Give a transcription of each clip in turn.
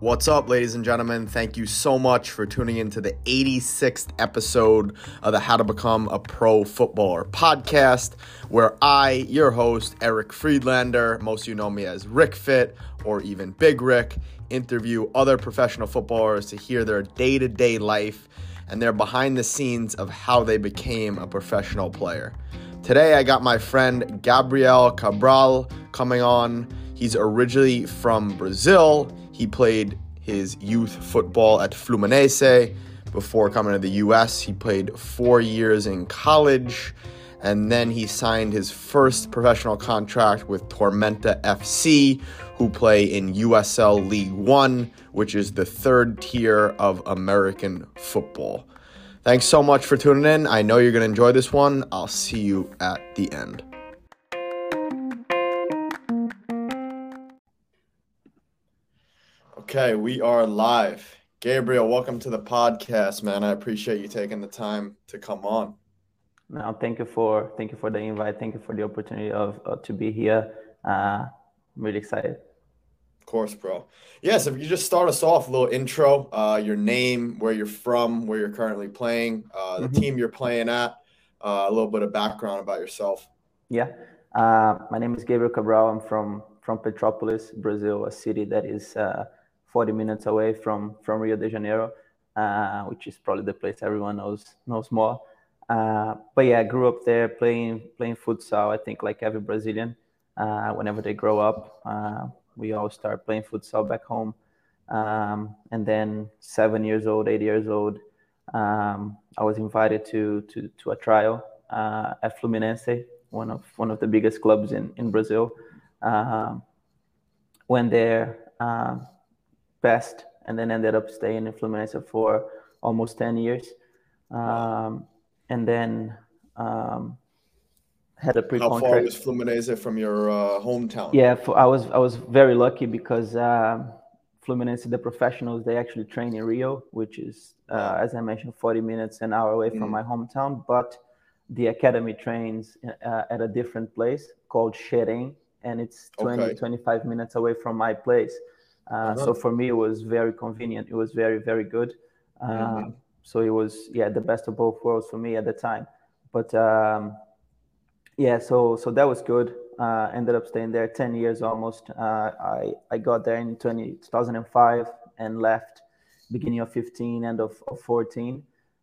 What's up, ladies and gentlemen? Thank you so much for tuning in to the 86th episode of the How to Become a Pro Footballer podcast, where I, your host, Eric Friedlander, most of you know me as Rick Fit or even Big Rick, interview other professional footballers to hear their day to day life and their behind the scenes of how they became a professional player. Today, I got my friend Gabriel Cabral coming on. He's originally from Brazil. He played his youth football at Fluminense before coming to the US. He played four years in college and then he signed his first professional contract with Tormenta FC, who play in USL League One, which is the third tier of American football. Thanks so much for tuning in. I know you're going to enjoy this one. I'll see you at the end. Okay, we are live. Gabriel, welcome to the podcast, man. I appreciate you taking the time to come on. No, thank you for thank you for the invite. Thank you for the opportunity of uh, to be here. Uh, I'm really excited. Of course, bro. Yes, if you just start us off, a little intro, uh, your name, where you're from, where you're currently playing, uh, the mm-hmm. team you're playing at, uh, a little bit of background about yourself. Yeah, uh, my name is Gabriel Cabral. I'm from from Petrópolis, Brazil, a city that is uh, 40 minutes away from from Rio de Janeiro, uh, which is probably the place everyone knows knows more. Uh, but yeah, I grew up there playing playing futsal. I think like every Brazilian, uh, whenever they grow up, uh, we all start playing futsal back home. Um, and then seven years old, eight years old, um, I was invited to to to a trial uh, at Fluminense, one of one of the biggest clubs in in Brazil. Um, went there um, best, and then ended up staying in Fluminense for almost 10 years. Um, and then um, had a pre-contract. How far was Fluminense from your uh, hometown? Yeah, I was I was very lucky because uh, Fluminense, the professionals, they actually train in Rio, which is, uh, as I mentioned, 40 minutes an hour away from mm. my hometown. But the academy trains uh, at a different place called Xerém, and it's 20, okay. 25 minutes away from my place. Uh, uh-huh. So for me, it was very convenient. It was very, very good. Mm-hmm. So it was, yeah, the best of both worlds for me at the time. But um, yeah, so so that was good. Uh, ended up staying there 10 years almost. Uh, I, I got there in 20, 2005 and left beginning of 15, end of, of 14.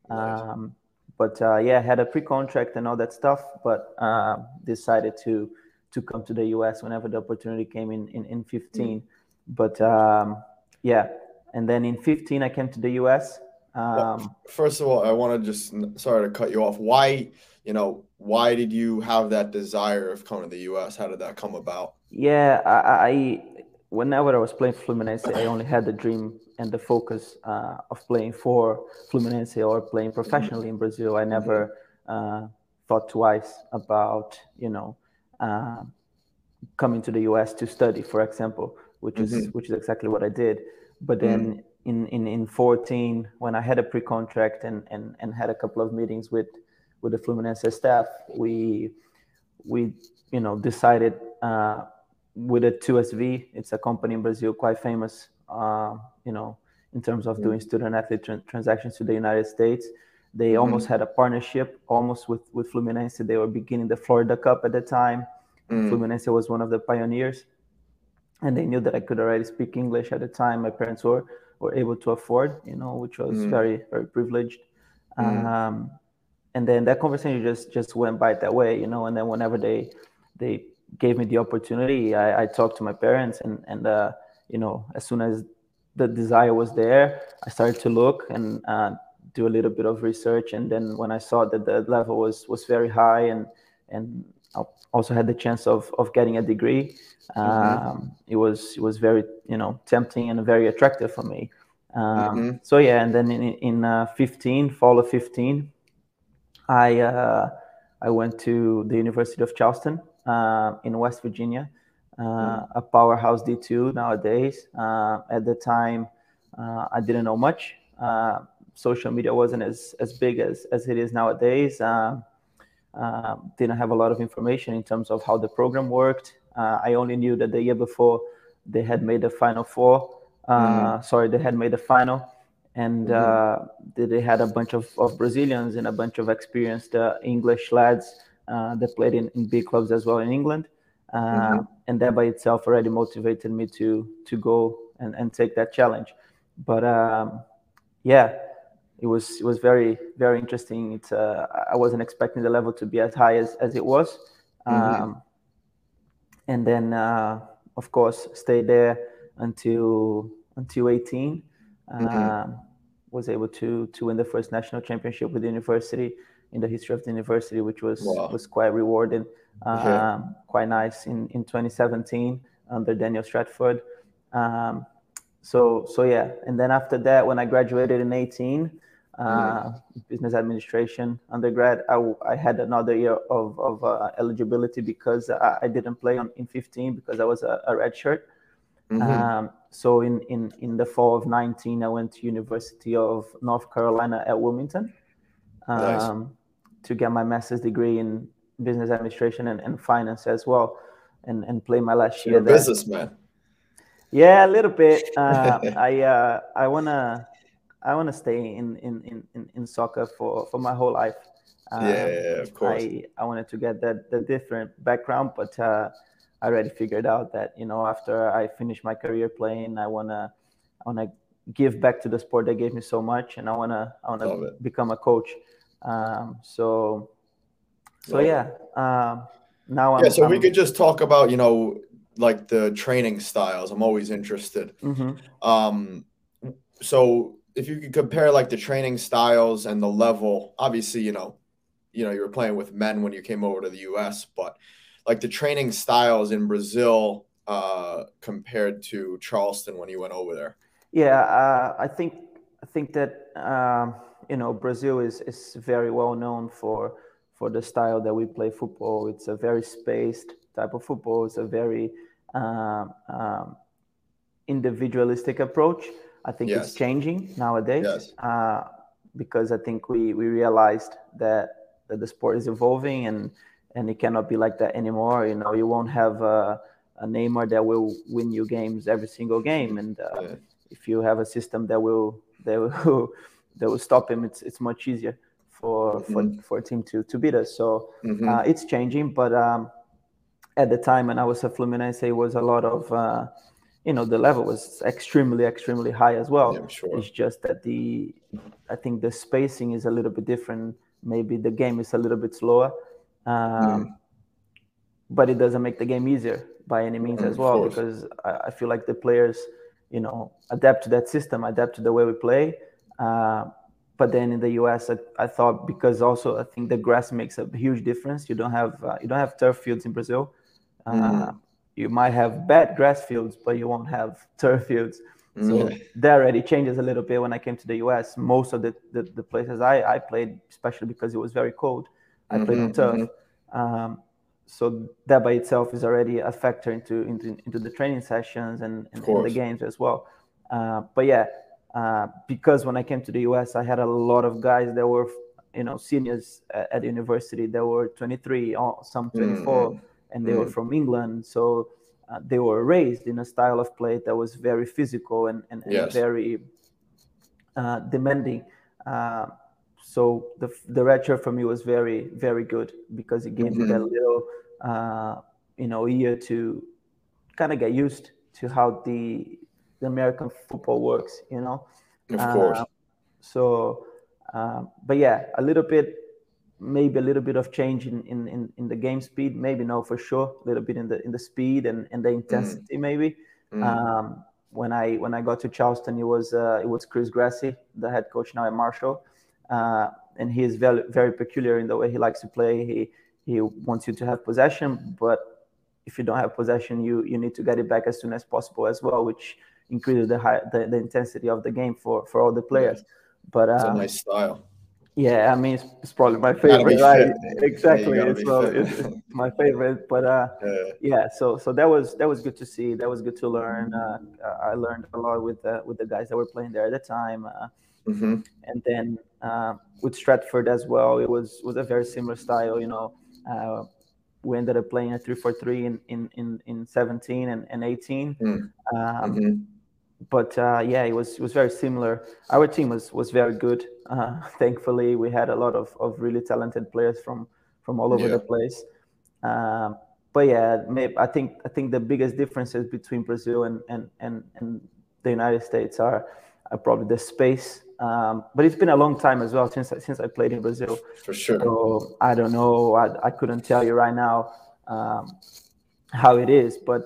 Um, but uh, yeah, had a pre-contract and all that stuff, but uh, decided to to come to the US whenever the opportunity came in in, in 15. Mm-hmm but um, yeah, and then in 15 I came to the US. Um, well, first of all, I want to just sorry to cut you off. Why, you know, why did you have that desire of coming to the US? How did that come about? Yeah, I, I whenever I was playing for Fluminense, I only had the dream and the focus uh, of playing for Fluminense or playing professionally in Brazil. I never uh, thought twice about, you know, uh, coming to the US to study, for example which mm-hmm. is which is exactly what I did. But then mm-hmm. in, in in 14, when I had a pre-contract and and and had a couple of meetings with with the Fluminense staff, we we you know decided uh, with a 2SV. It's a company in Brazil quite famous, uh, you know, in terms of mm-hmm. doing student athlete tra- transactions to the United States. They mm-hmm. almost had a partnership, almost with with Fluminense. They were beginning the Florida Cup at the time. Mm. Fluminense was one of the pioneers and they knew that I could already speak English at the time. My parents were were able to afford, you know, which was mm. very very privileged. Mm. Um, and then that conversation just just went by that way, you know. And then whenever they they gave me the opportunity, I, I talked to my parents, and and uh, you know, as soon as the desire was there, I started to look and uh, do a little bit of research. And then when I saw that the level was was very high and and also had the chance of of getting a degree. Mm-hmm. Um, it was it was very you know tempting and very attractive for me. Um, mm-hmm. So yeah, and then in, in uh, 15, fall of 15, I uh, I went to the University of Charleston uh, in West Virginia, mm. a powerhouse D2 nowadays. Uh, at the time, uh, I didn't know much. social media wasn't as as big as as it is nowadays. Um, didn't have a lot of information in terms of how the program worked. Uh, I only knew that the year before they had made the Final Four Uh, mm-hmm. Sorry, they had made the final, and mm-hmm. uh, they had a bunch of, of Brazilians and a bunch of experienced uh, English lads uh, that played in, in big clubs as well in England. Uh, mm-hmm. And that by itself already motivated me to to go and, and take that challenge. But um, yeah, it was it was very very interesting. It's uh, I wasn't expecting the level to be as high as, as it was. Mm-hmm. Um, and then uh, of course stayed there until until 18 mm-hmm. Um, was able to to win the first national championship with the university in the history of the university which was wow. was quite rewarding um, quite nice in in 2017 under daniel stratford um, so so yeah and then after that when i graduated in 18 uh, business administration undergrad. I, I had another year of, of uh, eligibility because I, I, didn't play on, in 15 because I was a, a red shirt. Mm-hmm. Um, so in, in, in the fall of 19, I went to University of North Carolina at Wilmington um, nice. to get my master's degree in business administration and, and finance as well, and, and play my last year. You're a businessman. Yeah, a little bit. Uh, I uh, I wanna I want to stay in, in, in, in soccer for, for my whole life. Um, yeah, of course. I, I wanted to get that the different background, but uh, I already figured out that you know after I finish my career playing, I wanna I wanna give back to the sport that gave me so much, and I wanna I wanna become a coach. Um, so so Love yeah. Um, now I'm, yeah. So I'm, we could just talk about you know like the training styles. I'm always interested. Mm-hmm. Um, so if you could compare like the training styles and the level, obviously, you know, you know, you were playing with men when you came over to the US, but like the training styles in Brazil uh, compared to Charleston when you went over there. Yeah, uh, I think I think that um, you know Brazil is is very well known for for the style that we play football. It's a very spaced type of football. It's a very um, um, individualistic approach. I think yes. it's changing nowadays yes. uh, because I think we, we realized that, that the sport is evolving and, and it cannot be like that anymore. You know, you won't have a, a Neymar that will win you games every single game. And uh, yeah. if you have a system that will, that will, that will stop him, it's, it's much easier for, mm-hmm. for, for a team to, to beat us. So mm-hmm. uh, it's changing, but um, at the time when I was at Fluminense, it was a lot of, uh, you know the level was extremely extremely high as well. Yeah, sure. it's just that the i think the spacing is a little bit different. Maybe the game is a little bit slower um, mm. but it doesn't make the game easier by any means mm, as well because I, I, feel like the players you know adapt to that system adapt to the way we play. Uh, but then in the us I, I, thought because also i think the grass makes a huge difference. You don't have uh, you don't have turf fields in brazil. Uh, mm you might have bad grass fields, but you won't have turf fields. So mm. that already changes a little bit when I came to the US. Most of the, the, the places I, I played, especially because it was very cold, I mm-hmm, played on mm-hmm, turf. Mm-hmm. Um, so that by itself is already a factor into into, into the training sessions and, and, and the games as well. Uh, but yeah, uh, because when I came to the US, I had a lot of guys that were, you know, seniors at, at university that were 23, or some 24. Mm-hmm and they mm. were from England. So uh, they were raised in a style of play that was very physical and, and, and yes. very uh, demanding. Uh, so the the red shirt for me was very very good because it gave mm-hmm. me that little uh, you know year to kind of get used to how the the American football works. You know. Of course. Uh, so, uh, but yeah, a little bit maybe a little bit of change in, in, in, in, the game speed, maybe no for sure, a little bit in the in the speed and, and the mm. intensity mm. maybe. Mm. Um, when I when I got to Charleston, it was uh, it was Chris Grassi, the head coach now at Marshall, uh, and he is very very peculiar in the way he likes to play. He he wants you to have possession, but if you don't have possession, you you need to get it back as soon as possible as well, which increases the high the, the intensity of the game for for all the players. Yeah. But it's a um, nice style yeah, I mean, it's, it's probably my favorite. Right? Exactly, it's, it's, my favorite. But uh, yeah. yeah. so so that was that was good to see. That was good to learn. Uh, I learned a lot with the with the guys that were playing there at the time. Uh, mm-hmm. And then uh, with Stratford as well, it was was a very similar style. You know, uh, we ended up playing a three four three in in in in seventeen and, and eighteen. Mm. Um, mm-hmm. But uh, yeah, it was it was very similar. Our team was was very good. Uh, thankfully, we had a lot of, of really talented players from from all over yeah. the place. Um, but yeah, maybe, I think I think the biggest differences between Brazil and and and, and the United States are, are probably the space. Um, but it's been a long time as well since since I played in Brazil. For sure. So I don't know. I, I couldn't tell you right now um, how it is, but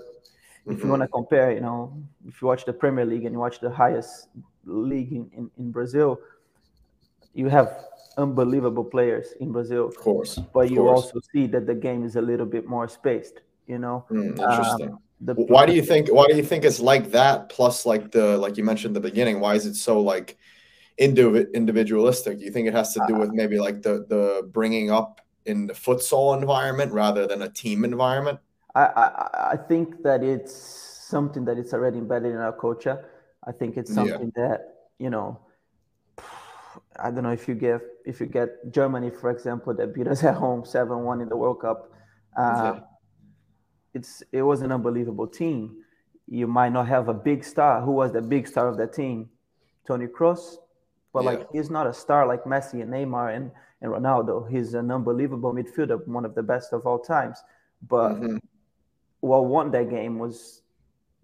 if mm-hmm. you want to compare, you know, if you watch the Premier League and you watch the highest league in, in, in Brazil, you have unbelievable players in Brazil. Of course. But of you course. also see that the game is a little bit more spaced, you know. Mm, interesting. Um, why do you think why do you think it's like that plus like the like you mentioned at the beginning why is it so like individualistic do you think it has to do with maybe like the the bringing up in the futsal environment rather than a team environment I, I, I think that it's something that it's already embedded in our culture. I think it's something yeah. that you know. I don't know if you get if you get Germany, for example, that beat us at home seven one in the World Cup. Uh, okay. It's it was an unbelievable team. You might not have a big star. Who was the big star of that team? Toni Kroos, but yeah. like he's not a star like Messi and Neymar and, and Ronaldo. He's an unbelievable midfielder, one of the best of all times. But mm-hmm what won that game was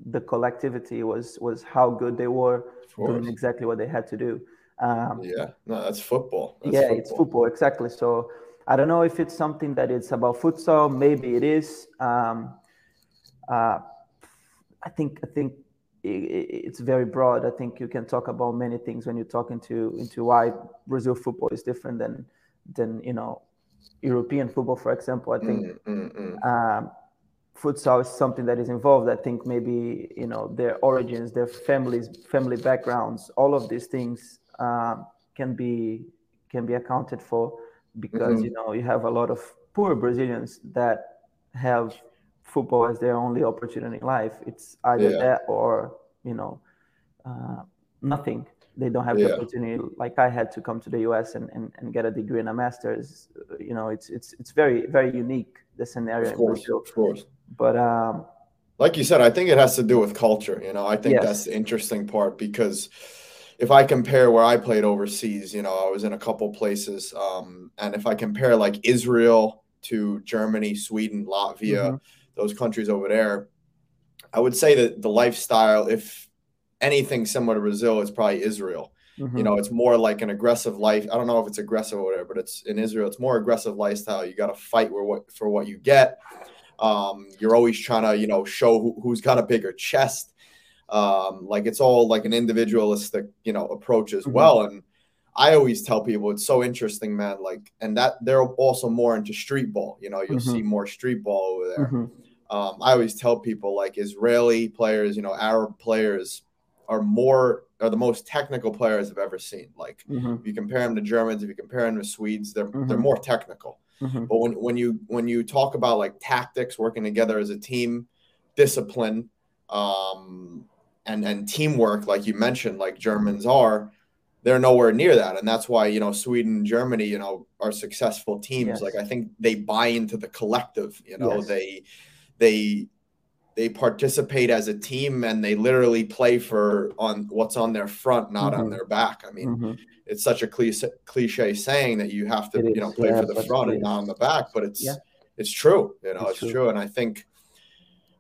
the collectivity was was how good they were doing exactly what they had to do. Um, yeah, no, that's football. That's yeah, football. it's football exactly. So I don't know if it's something that it's about futsal. Maybe it is. Um, uh, I think I think it, it's very broad. I think you can talk about many things when you're talking to into why Brazil football is different than than you know European football, for example. I think. Mm, mm, mm. Um, futsal is something that is involved. I think maybe you know their origins their families family backgrounds all of these things um, can be can be accounted for because mm-hmm. you know you have a lot of poor brazilians that have football as their only opportunity in life. It's either yeah. that or you know uh, nothing. They don't have yeah. the opportunity. Like i had to come to the us and, and, and get a degree and a master's. You know it's it's it's very very unique the scenario of course, of course but um, like you said, I think it has to do with culture. You know, I think yes. that's the interesting part because if I compare where I played overseas, you know, I was in a couple places, um, and if I compare like Israel to Germany, Sweden, Latvia, mm-hmm. those countries over there, I would say that the lifestyle, if anything similar to Brazil, is probably Israel. Mm-hmm. You know, it's more like an aggressive life. I don't know if it's aggressive or whatever, but it's in Israel. It's more aggressive lifestyle. You got to fight where what for what you get. Um, you're always trying to, you know, show who, has got a bigger chest. Um, like it's all like an individualistic, you know, approach as mm-hmm. well. And I always tell people it's so interesting, man. Like, and that they're also more into street ball. You know, you'll mm-hmm. see more street ball over there. Mm-hmm. Um, I always tell people like Israeli players, you know, Arab players are more are the most technical players I've ever seen. Like, mm-hmm. if you compare them to Germans, if you compare them to Swedes, they're they're mm-hmm. more technical. Mm-hmm. But when, when you when you talk about like tactics, working together as a team, discipline, um, and and teamwork, like you mentioned, like Germans are, they're nowhere near that, and that's why you know Sweden, and Germany, you know, are successful teams. Yes. Like I think they buy into the collective. You know, yes. they they they participate as a team and they literally play for on what's on their front, not mm-hmm. on their back. I mean, mm-hmm. it's such a cliche, cliche saying that you have to, you know, play yeah, for the front and not on the back, but it's yeah. it's true. You know, it's, it's true. true. And I think,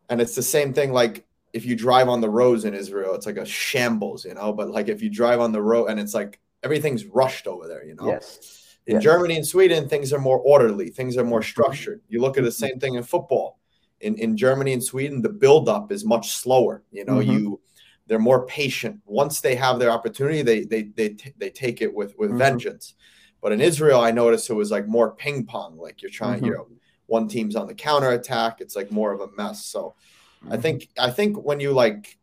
and it's the same thing. Like if you drive on the roads in Israel, it's like a shambles, you know. But like if you drive on the road and it's like everything's rushed over there, you know. Yes. In yes. Germany and Sweden, things are more orderly, things are more mm-hmm. structured. You look at the mm-hmm. same thing in football in, in Germany and Sweden, the buildup is much slower. You know, mm-hmm. you they're more patient. Once they have their opportunity, they they they t- they take it with with mm-hmm. vengeance. But in Israel, I noticed it was like more ping pong. Like you're trying, mm-hmm. you know, one team's on the counter attack. It's like more of a mess. So I mm-hmm. think I think when you like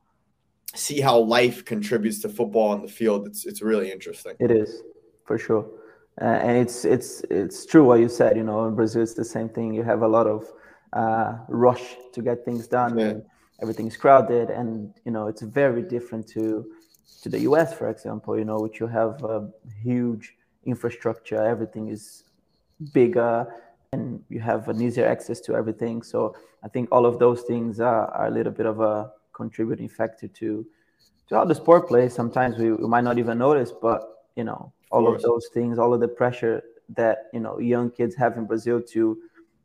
see how life contributes to football on the field, it's it's really interesting. It is for sure. Uh, and it's it's it's true what you said. You know, in Brazil, it's the same thing. You have a lot of uh, rush to get things done yeah. everything's crowded and you know it's very different to to the us for example you know which you have a huge infrastructure everything is bigger and you have an easier access to everything so i think all of those things are, are a little bit of a contributing factor to to how the sport plays. Sometimes we, we might not even notice, but you know, all of, of those things, all of the pressure that you know young kids have in Brazil to,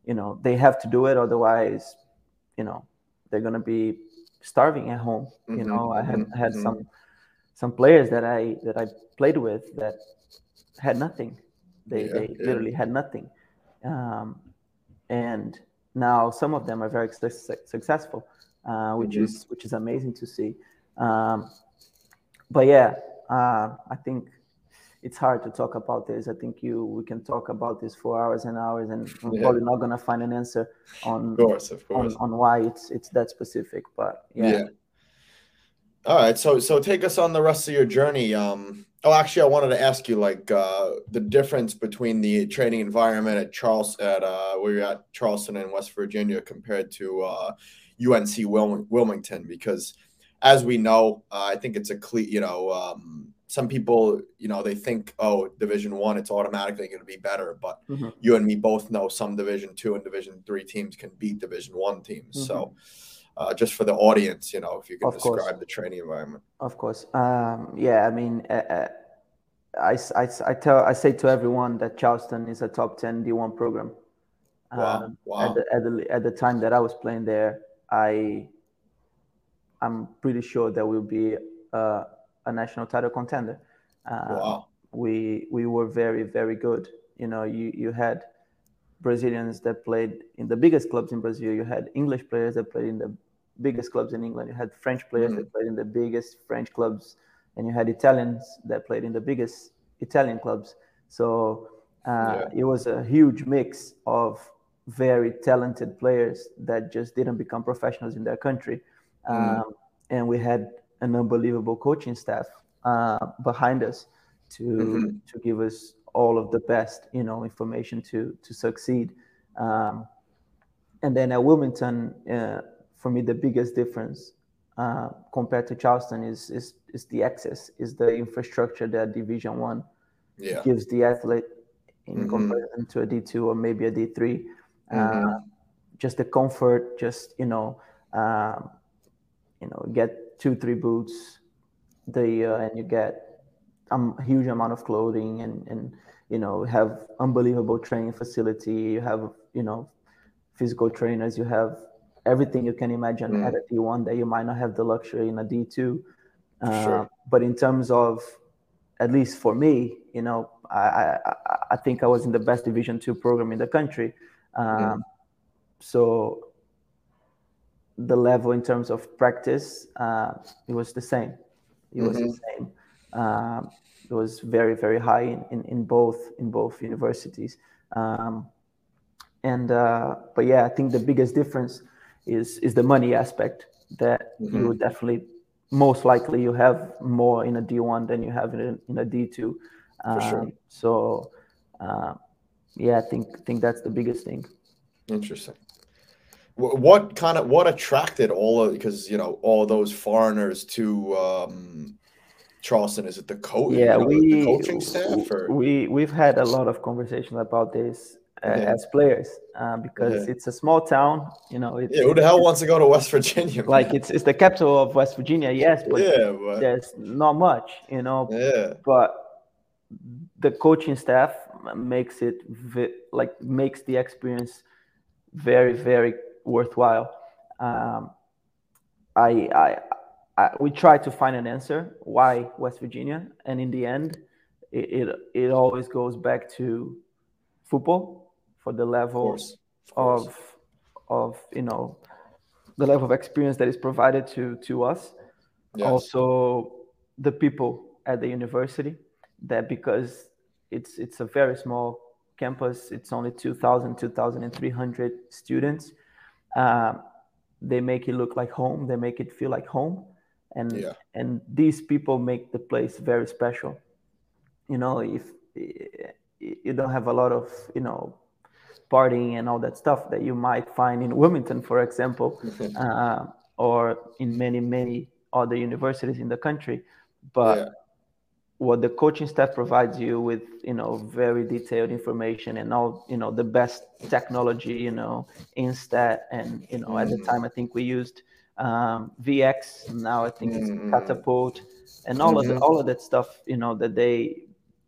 you know, they have to do it, otherwise, you know, they're gonna be starving at home. Mm-hmm, you know, I had mm-hmm, had mm-hmm. some some players that I that I played with that had nothing. They yeah, they yeah. literally had nothing, um, and now some of them are very su- successful, uh, which mm-hmm. is which is amazing to see. Um, but yeah, uh, I think it's hard to talk about this. I think you we can talk about this for hours and hours, and I'm yeah. probably not gonna find an answer on of course, of course. On, on why it's it's that specific. But yeah. yeah. All right, so so take us on the rest of your journey. Um, oh, actually, I wanted to ask you like uh, the difference between the training environment at Charles at uh, where you're at Charleston in West Virginia compared to uh, UNC Wilmington, because as we know, uh, I think it's a cle- you know um, some people you know they think oh Division One it's automatically going to be better, but mm-hmm. you and me both know some Division Two and Division Three teams can beat Division One teams, mm-hmm. so uh, just for the audience, you know, if you can of describe course. the training environment. Of course. Um, yeah, I mean, uh, uh I, I, I, tell I say to everyone that Charleston is a top 10 D1 program. Wow. Um, wow. At, the, at, the, at the time that I was playing there, I I'm pretty sure that we'll be uh, a national title contender. Um, wow. We we were very very good. You know, you you had Brazilians that played in the biggest clubs in Brazil. You had English players that played in the biggest clubs in England. You had French players mm-hmm. that played in the biggest French clubs, and you had Italians that played in the biggest Italian clubs. So uh, yeah. it was a huge mix of very talented players that just didn't become professionals in their country. Mm-hmm. Um, and we had an unbelievable coaching staff uh, behind us to mm-hmm. to give us all of the best, you know, information to to succeed. Um, and then at Wilmington, uh, for me, the biggest difference uh, compared to Charleston is, is is the access, is the infrastructure that Division One yeah. gives the athlete in mm-hmm. comparison to a D two or maybe a D 3 mm-hmm. uh, just the comfort, just you know, um, you know, get two three boots, the uh, and you get a huge amount of clothing and and you know have unbelievable training facility. You have you know physical trainers. You have everything you can imagine mm. at a D1 that you might not have the luxury in a D2. Uh, sure. But in terms of, at least for me, you know, I, I, I think I was in the best Division two program in the country. Um, mm. So the level in terms of practice, uh, it was the same. It was mm-hmm. the same. Um, it was very, very high in, in, in both in both universities. Um, and uh, but yeah, I think the biggest difference is is the money aspect that mm-hmm. you would definitely most likely you have more in a D1 than you have in a, in a D2. Um, sure. So uh, yeah, I think think that's the biggest thing. Interesting. What kind of what attracted all of because you know all those foreigners to um, Charleston? Is it the coach? Yeah, you know, we coaching staff. Or? We we've had a lot of conversation about this uh, yeah. as players uh, because yeah. it's a small town. You know, yeah. Who the hell wants to go to West Virginia? Man? Like it's it's the capital of West Virginia, yes, but, yeah, but... there's not much. You know, yeah. But the coaching staff makes it vi- like makes the experience very very worthwhile. Um, I, I, I, we tried to find an answer why West Virginia, and in the end, it, it, it always goes back to football for the level of, course. Of, of, of you know the level of experience that is provided to to us. Yes. Also, the people at the university that because it's it's a very small campus it's only 2000 2300 students um, they make it look like home. They make it feel like home, and yeah. and these people make the place very special. You know, if you don't have a lot of you know partying and all that stuff that you might find in Wilmington, for example, uh, or in many many other universities in the country, but yeah. What the coaching staff provides you with you know very detailed information and all you know the best technology you know instat and you know mm. at the mm. time i think we used um, vx now i think mm. it's catapult and all mm-hmm. of the, mm-hmm. all of that stuff you know that they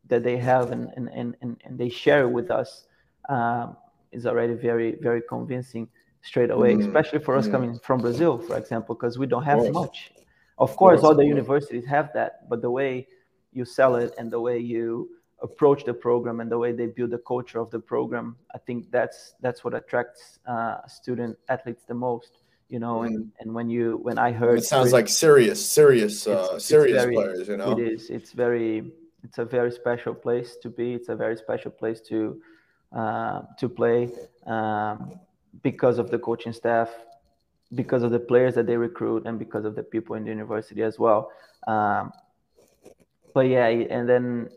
that they have and and and, and they share with us um, is already very very convincing straight away mm. especially for us coming from brazil for example because we don't have much of course all the universities have that but the way you sell it and the way you approach the program and the way they build the culture of the program i think that's that's what attracts uh, student athletes the most you know and mm. and when you when i heard it sounds like serious serious uh it's, serious it's very, players you know it is it's very it's a very special place to be it's a very special place to uh, to play um, because of the coaching staff because of the players that they recruit and because of the people in the university as well um, but yeah, and then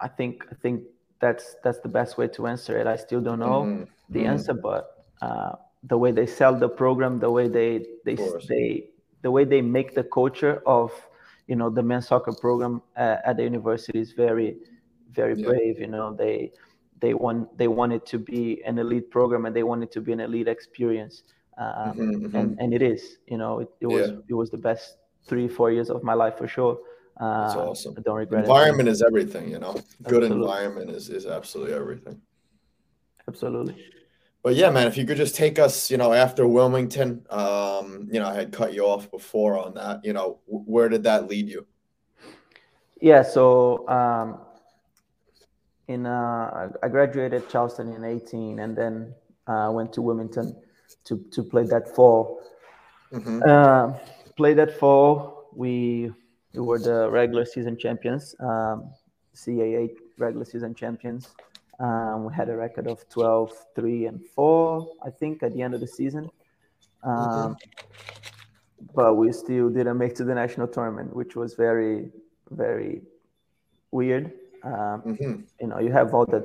I think I think that's that's the best way to answer it. I still don't know mm-hmm. the mm-hmm. answer, but uh, the way they sell the program, the way they they they the way they make the culture of you know the men's soccer program at, at the university is very very yeah. brave. You know they they want they want it to be an elite program and they want it to be an elite experience, um, mm-hmm, mm-hmm. and and it is. You know it, it was yeah. it was the best three four years of my life for sure. That's uh, awesome. I don't regret environment it. is everything, you know. Good absolutely. environment is is absolutely everything. Absolutely. But yeah, man, if you could just take us, you know, after Wilmington, um, you know, I had cut you off before on that. You know, where did that lead you? Yeah, so um, in uh, I graduated Charleston in 18, and then uh, went to Wilmington to to play that fall. Mm-hmm. Uh, play that fall. We we were the regular season champions, um, CAA regular season champions. Um, we had a record of 12, 3, and 4, I think, at the end of the season. Um. But we still didn't make to the national tournament, which was very, very weird. Um, mm-hmm. You know, you have all that,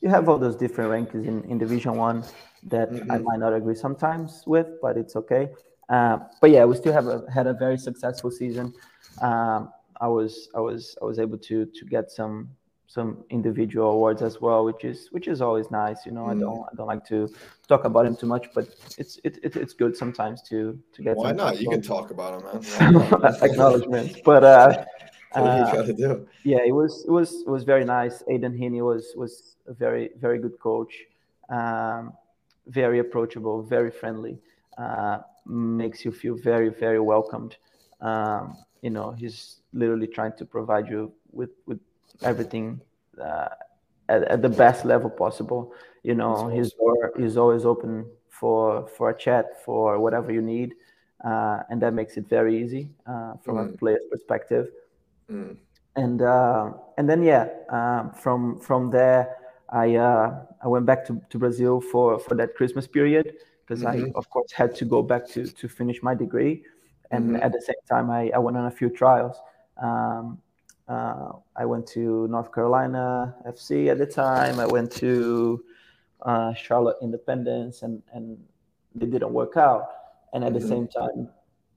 you have all those different rankings in, in Division One that mm-hmm. I might not agree sometimes with, but it's okay. Uh, but yeah, we still have a, had a very successful season um, I was I was I was able to to get some some individual awards as well, which is which is always nice. You know, mm. I don't I don't like to talk about them too much, but it's it, it it's good sometimes to to get. Why not? You can talk about them, man. Acknowledgement, but uh, uh, you gotta do. Yeah, it was it was it was very nice. Aidan Heaney was was a very very good coach, um, very approachable, very friendly. Uh, makes you feel very very welcomed. Um, you know he's literally trying to provide you with with everything uh, at, at, the best level possible you know his door is always open for for a chat for whatever you need uh, and that makes it very easy uh, from mm. a player's perspective mm. and uh, and then yeah um, from from there I uh, I went back to, to Brazil for for that Christmas period because mm-hmm. I of course had to go back to to finish my degree and mm-hmm. at the same time I, I went on a few trials um, uh, i went to north carolina fc at the time i went to uh, charlotte independence and, and they didn't work out and at mm-hmm. the same time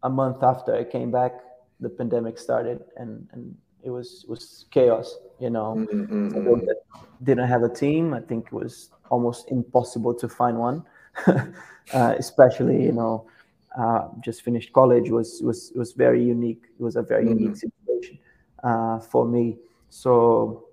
a month after i came back the pandemic started and, and it was was chaos you know mm-hmm. mm-hmm. didn't have a team i think it was almost impossible to find one uh, especially you know uh, just finished college was was was very unique. It was a very mm-hmm. unique situation uh, for me. So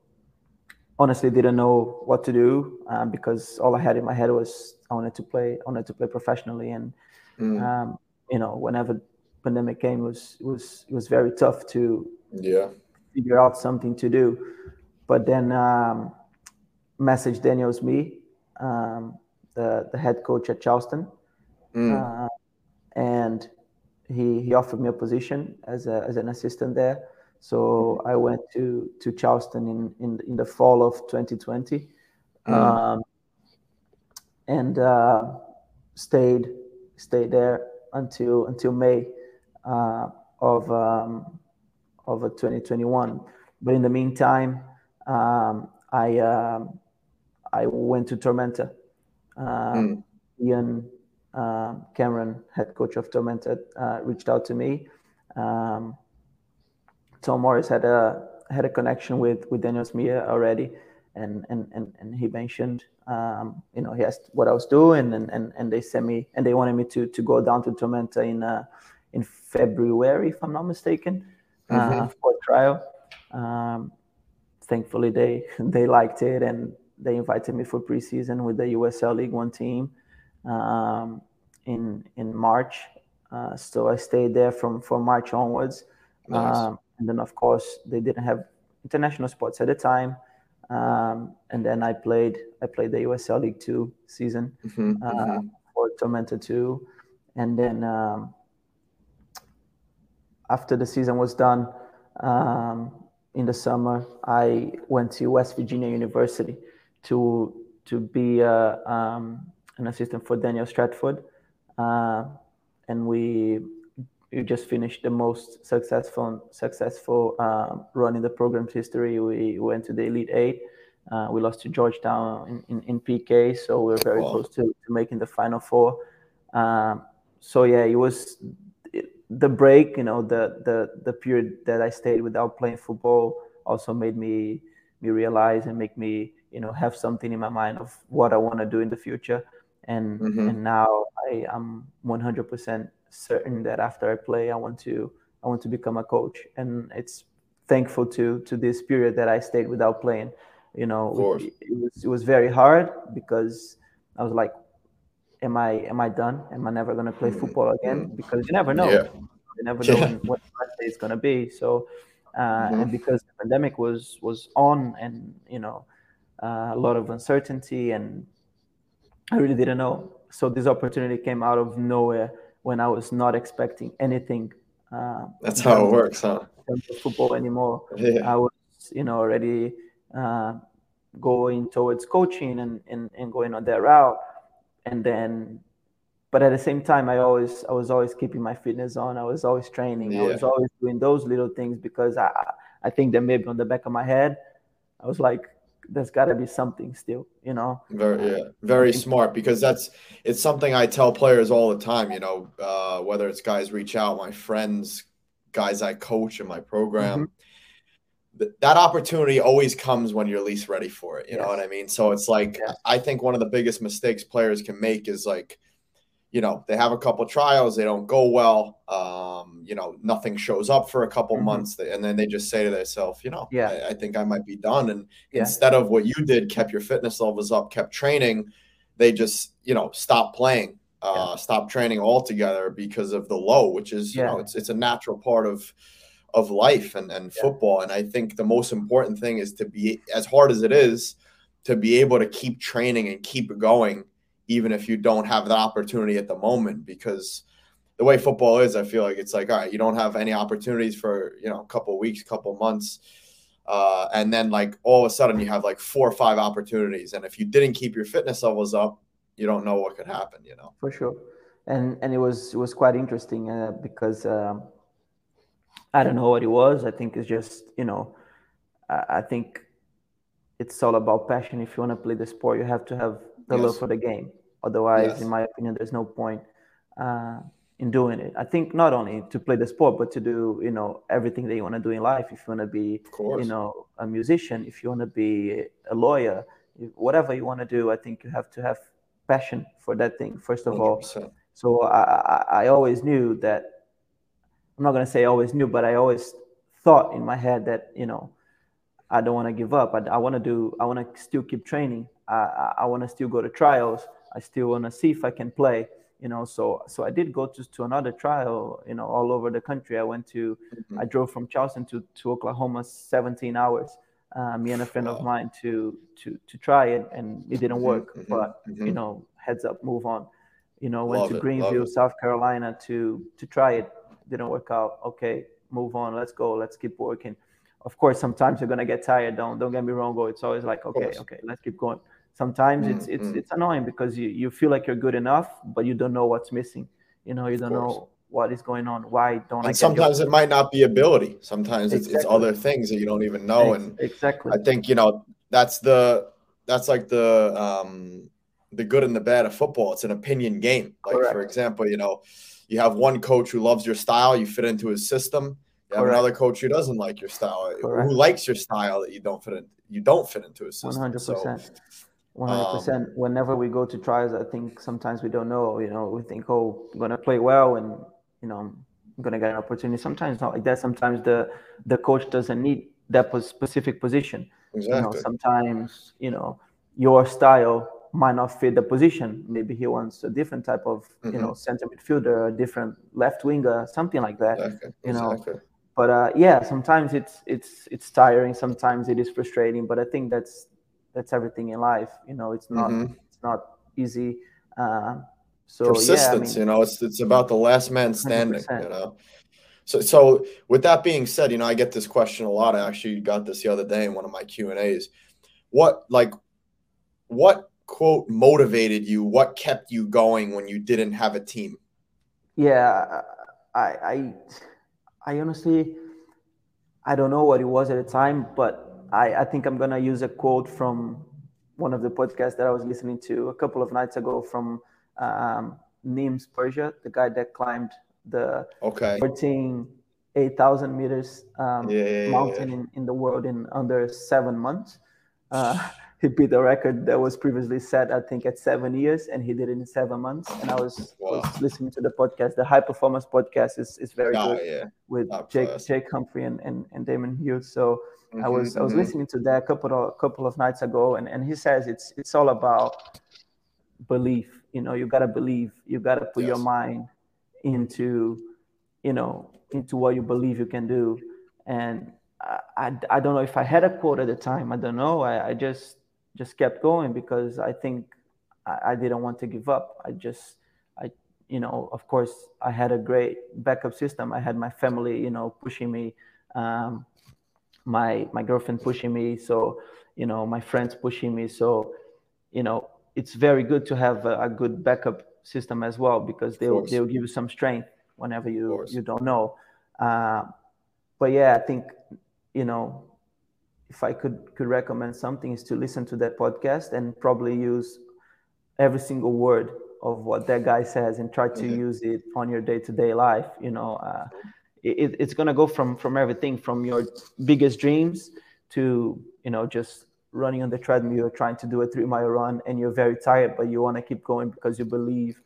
honestly, didn't know what to do uh, because all I had in my head was I wanted to play. I wanted to play professionally, and mm. um, you know, whenever pandemic came, it was it was it was very tough to yeah figure out something to do. But then um, message Daniel's me, um, the the head coach at Charleston. Mm. Uh, and he he offered me a position as a, as an assistant there. So I went to to Charleston in in, in the fall of 2020, mm. um, and uh, stayed stayed there until until May uh, of um, of 2021. But in the meantime, um, I um, I went to Tormenta. Mm. Ian um, Cameron, head coach of Tormenta, uh, reached out to me. Um, Tom Morris had a had a connection with with Daniel Smia already, and and and, and he mentioned um, you know he asked what I was doing, and, and and they sent me and they wanted me to to go down to Tormenta in uh, in February if I'm not mistaken uh, mm-hmm. uh, for trial. Um, thankfully they they liked it and they invited me for preseason with the USL League One team um, in in March. Uh, so I stayed there from from March onwards. Nice. Um, and then of course they didn't have international sports at the time. Um, and then I played I played the USL League Two season mm-hmm, uh, mm-hmm. for Tormenta Two, and then um, after the season was done um, in the summer, I went to West Virginia University to to be uh, um, an assistant for Daniel Stratford, uh, and we we just finished the most successful successful uh, run in the program's history. We went to the Elite Eight. Uh, we lost to Georgetown in, in, in PK, so we are very wow. close to, to, making the Final Four. Um, so yeah, it was the break. You know, the the the period that I stayed without playing football also made me me realize and make me you know have something in my mind of what I want to do in the future. And mm-hmm. and now I am 100% certain that after I play, I want to I want to become a coach, and it's thankful to to this period that I stayed without playing. You know, it, it, was it was very hard because I was like, am I am I done? Am I never gonna play mm-hmm. football again? Mm-hmm. Because you never know. Yeah. You never know yeah. what the day is gonna be. So, uh, mm-hmm. and because the pandemic was was on, and you know, uh, a lot of uncertainty, and I really didn't know. So this opportunity came out of nowhere when I was not expecting anything. Uh, That's how it works, huh? Football anymore. Yeah. I was, you know, already uh, going towards coaching and, and, and going on that route, and then, but at the same time, I always I was always keeping my fitness on. I was always training. Yeah. I was always doing those little things because I I think that maybe on the back of my head, I was like, there's got to be something still, you know. Very, yeah, very smart because that's it's something I tell players all the time. You know, uh, whether it's guys reach out, my friends, guys I coach in my program. Mm-hmm. Th- that opportunity always comes when you're least ready for it. You yes. know what I mean? So it's like yes. I think one of the biggest mistakes players can make is like you know they have a couple trials they don't go well um, you know nothing shows up for a couple mm-hmm. months and then they just say to themselves you know yeah I, I, think i might be done and yeah. instead of what you did kept your fitness levels up kept training they just you know stop playing uh, yeah. stop training altogether because of the low which is you know it's, it's a natural part of of life and, and football and i think the most important thing is to be as hard as it is to be able to keep training and keep going even if you don't have that opportunity at the moment because the way football is i feel like it's like all right you don't have any opportunities for you know a couple weeks couple months uh, and then like all of a sudden you have like four or five opportunities and if you didn't keep your fitness levels up you don't know what could happen you know? For sure. And and it was it was quite interesting uh, because um, i don't know what it was. I think it's just you know I, I think it's all about passion. If you want to play the sport you have to have the yes. love for the game. Otherwise, yes. in my opinion, there's no point uh, in doing it. I think not only to play the sport, but to do you know everything that you want to do in life. If you want to be, you know, a musician, if you want to be a lawyer, whatever you want to do, I think you have to have passion for that thing first of 100%. all. So I, I, always knew that. I'm not gonna say I always knew, but I always thought in my head that you know I don't want to give up. I, I want to do. I want to still keep training. I, I want to still go to trials. I still want to see if I can play. You know, so so I did go to, to another trial. You know, all over the country. I went to. Mm-hmm. I drove from Charleston to, to Oklahoma, 17 hours. Uh, me and a friend wow. of mine to to to try it, and it didn't mm-hmm, work. Mm-hmm. But mm-hmm. you know, heads up, move on. You know, went love to it, Greenville, South Carolina to to try it. Didn't work out. Okay, move on. Let's go. Let's keep working of course sometimes you're gonna get tired don't don't get me wrong Go. it's always like okay okay let's keep going sometimes mm-hmm. it's it's mm. it's annoying because you, you feel like you're good enough but you don't know what's missing you know you don't know what is going on why don't and i sometimes it might not be ability sometimes exactly. it's, it's other things that you don't even know and exactly i think you know that's the that's like the um the good and the bad of football it's an opinion game like Correct. for example you know you have one coach who loves your style you fit into his system you have Correct. another coach who doesn't like your style Correct. who likes your style that you don't fit in you don't fit into his system 100%. So, 100% um, whenever we go to trials i think sometimes we don't know you know we think oh i'm gonna play well and you know i'm gonna get an opportunity sometimes not like that sometimes the the coach doesn't need that specific position exactly. you know sometimes you know your style might not fit the position maybe he wants a different type of mm-hmm. you know mm-hmm. center midfielder a different left winger something like that exactly. you know exactly. but uh, yeah sometimes it's it's it's tiring sometimes it is frustrating but i think that's that's everything in life. You know, it's not mm-hmm. it's not easy. Uh, so persistence. Yeah, I mean, you know, it's it's about the last man standing. 100%. You know. So, so with that being said, you know, I get this question a lot. I actually got this the other day in one of my Q and A's. What like, what quote motivated you? What kept you going when you didn't have a team? Yeah, I, I, I honestly, I don't know what it was at the time, but I, I think I'm gonna use a quote from one of the podcasts that I was listening to a couple of nights ago from um, Nims Purja, the guy that climbed the okay 14 8,000 meters um, yeah, yeah, mountain yeah. In, in the world in under seven months. Uh, he beat the record that was previously set, I think, at seven years, and he did it in seven months. And I was, wow. was listening to the podcast. The High Performance Podcast is, is very oh, good yeah. with Jake Jake Humphrey and, and, and Damon Hughes. So mm-hmm, I was mm-hmm. I was listening to that a couple of couple of nights ago, and, and he says it's it's all about belief. You know, you gotta believe. You gotta put yes. your mind into, you know, into what you believe you can do. And I, I, I don't know if I had a quote at the time. I don't know. I, I just just kept going because I think I, I didn't want to give up. I just, I, you know, of course, I had a great backup system. I had my family, you know, pushing me, um, my my girlfriend pushing me, so you know, my friends pushing me. So, you know, it's very good to have a, a good backup system as well because they'll they'll give you some strength whenever you you don't know. Uh, but yeah, I think you know if I could could recommend something is to listen to that podcast and probably use every single word of what that guy says and try to mm-hmm. use it on your day to day life. You know, uh, it, it's gonna go from from everything from your biggest dreams to you know just running on the treadmill, trying to do a three mile run, and you're very tired, but you want to keep going because you believe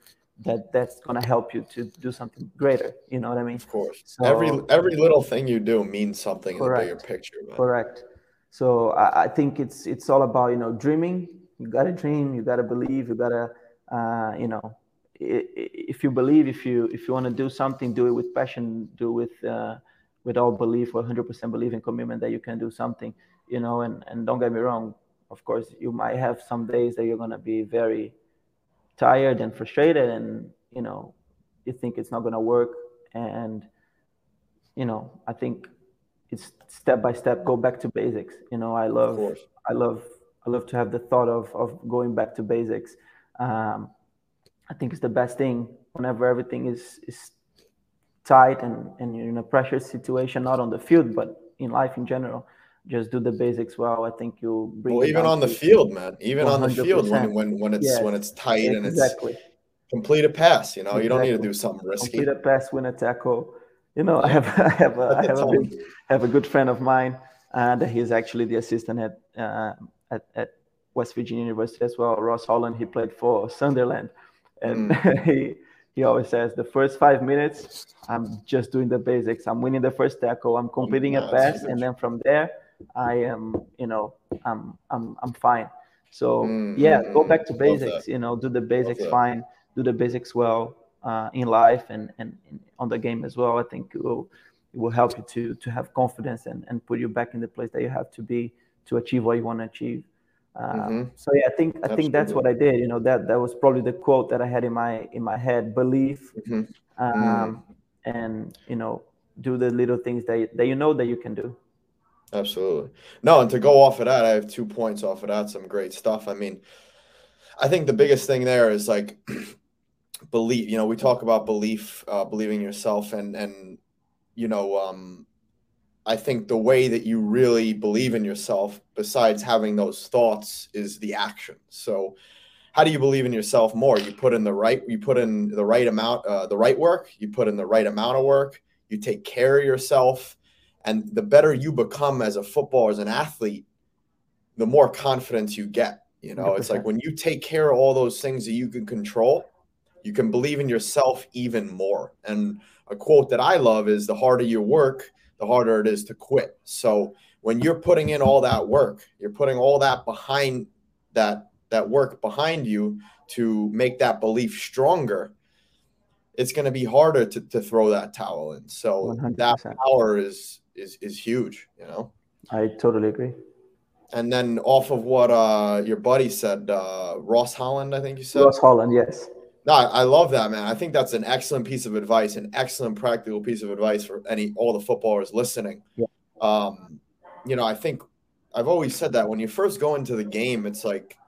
that that's going to help you to do something greater. You know what I mean? Of course. So, every every little thing you do means something correct, in the bigger picture. Man. Correct. So I, I, think it's it's all about you know dreaming. You got to dream. You got to believe. You got to uh, you know if you believe if you if you want to do something do it with passion do it with uh, with all belief or 100% belief and commitment that you can do something you know and and don't get me wrong of course you might have some days that you're going to be very tired and frustrated and you know you think it's not going to work and you know i think it's step by step go back to basics you know i love i love i love to have the thought of of going back to basics um, i think it's the best thing whenever everything is is tight and and you're in a pressure situation not on the field but in life in general just do the basics well i think you'll bring well, even on the field man even 100%. on the field when when, when it's yeah. when it's tight yeah, and exactly. it's complete a pass you know exactly. you don't need to do something risky complete a pass win a tackle you know, I have I have a, I have a, big, have a good friend of mine, and he's actually the assistant at uh, at, at West Virginia University as well. Ross Holland, he played for Sunderland, and mm. he he always says the first five minutes I'm just doing the basics. I'm winning the first tackle. I'm completing a pass, and then from there I am you know I'm I'm I'm fine. So mm, yeah, go back to basics. You know, do the basics fine. Do the basics well uh, in life and, and, and, on the game as well. I think it will, it will help you to to have confidence and, and put you back in the place that you have to be to achieve what you want to achieve. Um, mm-hmm. So yeah, I think I think that's what I did. You know that that was probably the quote that I had in my in my head: believe, mm-hmm. Um, mm-hmm. and you know, do the little things that that you know that you can do. Absolutely. No, and to go off of that, I have two points off of that. Some great stuff. I mean, I think the biggest thing there is like belief you know we talk about belief uh, believing yourself and and you know um i think the way that you really believe in yourself besides having those thoughts is the action so how do you believe in yourself more you put in the right you put in the right amount uh, the right work you put in the right amount of work you take care of yourself And the better you become as a footballer, as an athlete, the more confidence you get. You know, 100%. it's like when you take care of all those things that you can control, you can believe in yourself even more. And a quote that I love is the harder you work, the harder it is to quit. So when you're putting in all that work, you're putting all that behind that that work behind you to make that belief stronger, it's going to be harder to, to throw that towel in. So 100%. that power is is is huge, you know. I totally agree. And then off of what uh, your buddy said, uh, Ross Holland, I think you said. Ross Holland, yes. No, I love that, man. I think that's an excellent piece of advice, an excellent practical piece of advice for any all the footballers listening. Yeah. Um, you know, I think I've always said that when you first go into the game, it's like,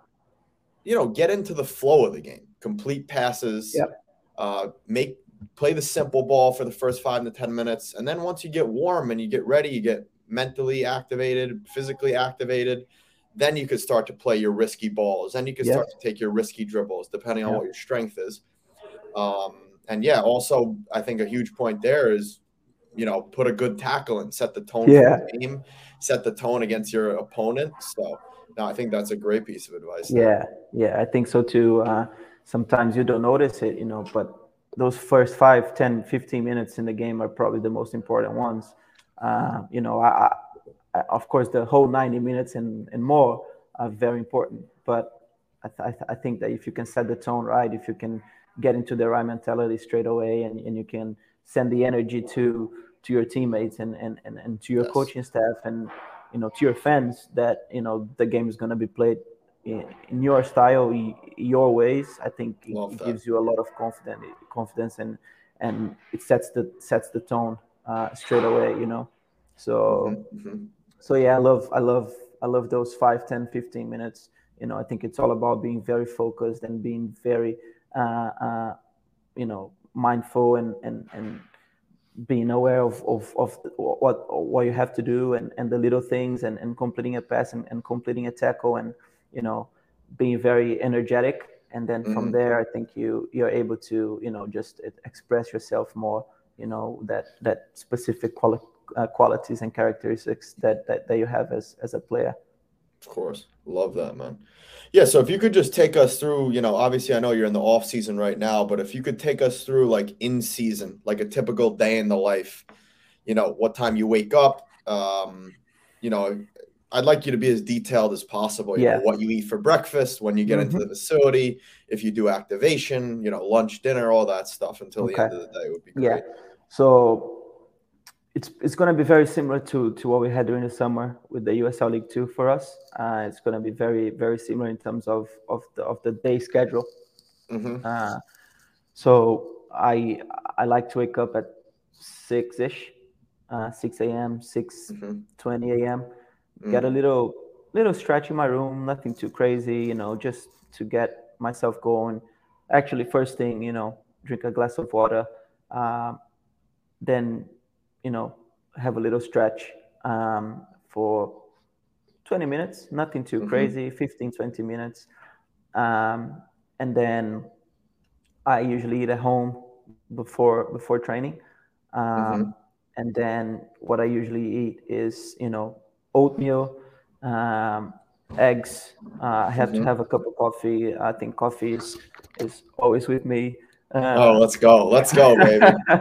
you know, get into the flow of the game, complete passes, yep. uh, make play the simple ball for the first five to ten minutes, and then once you get warm and you get ready, you get mentally activated, physically activated then you could start to play your risky balls. Then you could start to take your risky dribbles, depending on what your strength is. Um, and yeah, also I think a huge point there is, you know, put a good tackle and set the tone yeah. for the game, set the tone against your opponent. So no, I think that's a great piece of advice. There. Yeah, yeah, I think so too. Uh, sometimes you don't notice it, you know, but those first 5, 10, 15 minutes in the game are probably the most important ones. Uh, you know, I, of course, the whole 90 minutes and, and more are very important. But I, th- I, think that if you can set the tone right, if you can get into the right mentality straight away, and, and you can send the energy to to your teammates and and, and, and to your yes. coaching staff and you know to your fans that you know the game is going to be played in, in, your style, your ways. I think it, it, gives you a lot of confidence, confidence, and and it sets the sets the tone uh, straight away. You know, so. Mm-hmm. Mm-hmm so yeah i love i love i love those 5 10 15 minutes you know i think it's all about being very focused and being very uh, uh, you know mindful and and and being aware of, of, of what what you have to do and, and the little things and, and completing a pass and, and completing a tackle and you know being very energetic and then mm-hmm. from there i think you you're able to you know just express yourself more you know that that specific quality uh, qualities and characteristics that, that that you have as as a player. Of course, love that, man. Yeah, so if you could just take us through, you know, obviously I know you're in the off season right now, but if you could take us through like in season, like a typical day in the life, you know, what time you wake up, um, you know, I'd like you to be as detailed as possible. You yeah. know, what you eat for breakfast, when you get mm-hmm. into the facility, if you do activation, you know, lunch, dinner, all that stuff until okay. the end of the day would be great. Yeah. So it's it's going to be very similar to to what we had during the summer with the USL League Two for us. Uh, it's going to be very very similar in terms of of the of the day schedule. Mm-hmm. Uh, so I I like to wake up at six ish, uh, six a.m., six mm-hmm. twenty a.m. Mm-hmm. Get a little little stretch in my room, nothing too crazy, you know, just to get myself going. Actually, first thing, you know, drink a glass of water. Uh, then you know, have a little stretch um, for 20 minutes, nothing too mm-hmm. crazy, 15, 20 minutes. Um, and then I usually eat at home before before training. Um, mm-hmm. And then what I usually eat is, you know, oatmeal, um, eggs. Uh, I have mm-hmm. to have a cup of coffee. I think coffee is, is always with me. Uh, oh, let's go. Let's go, baby.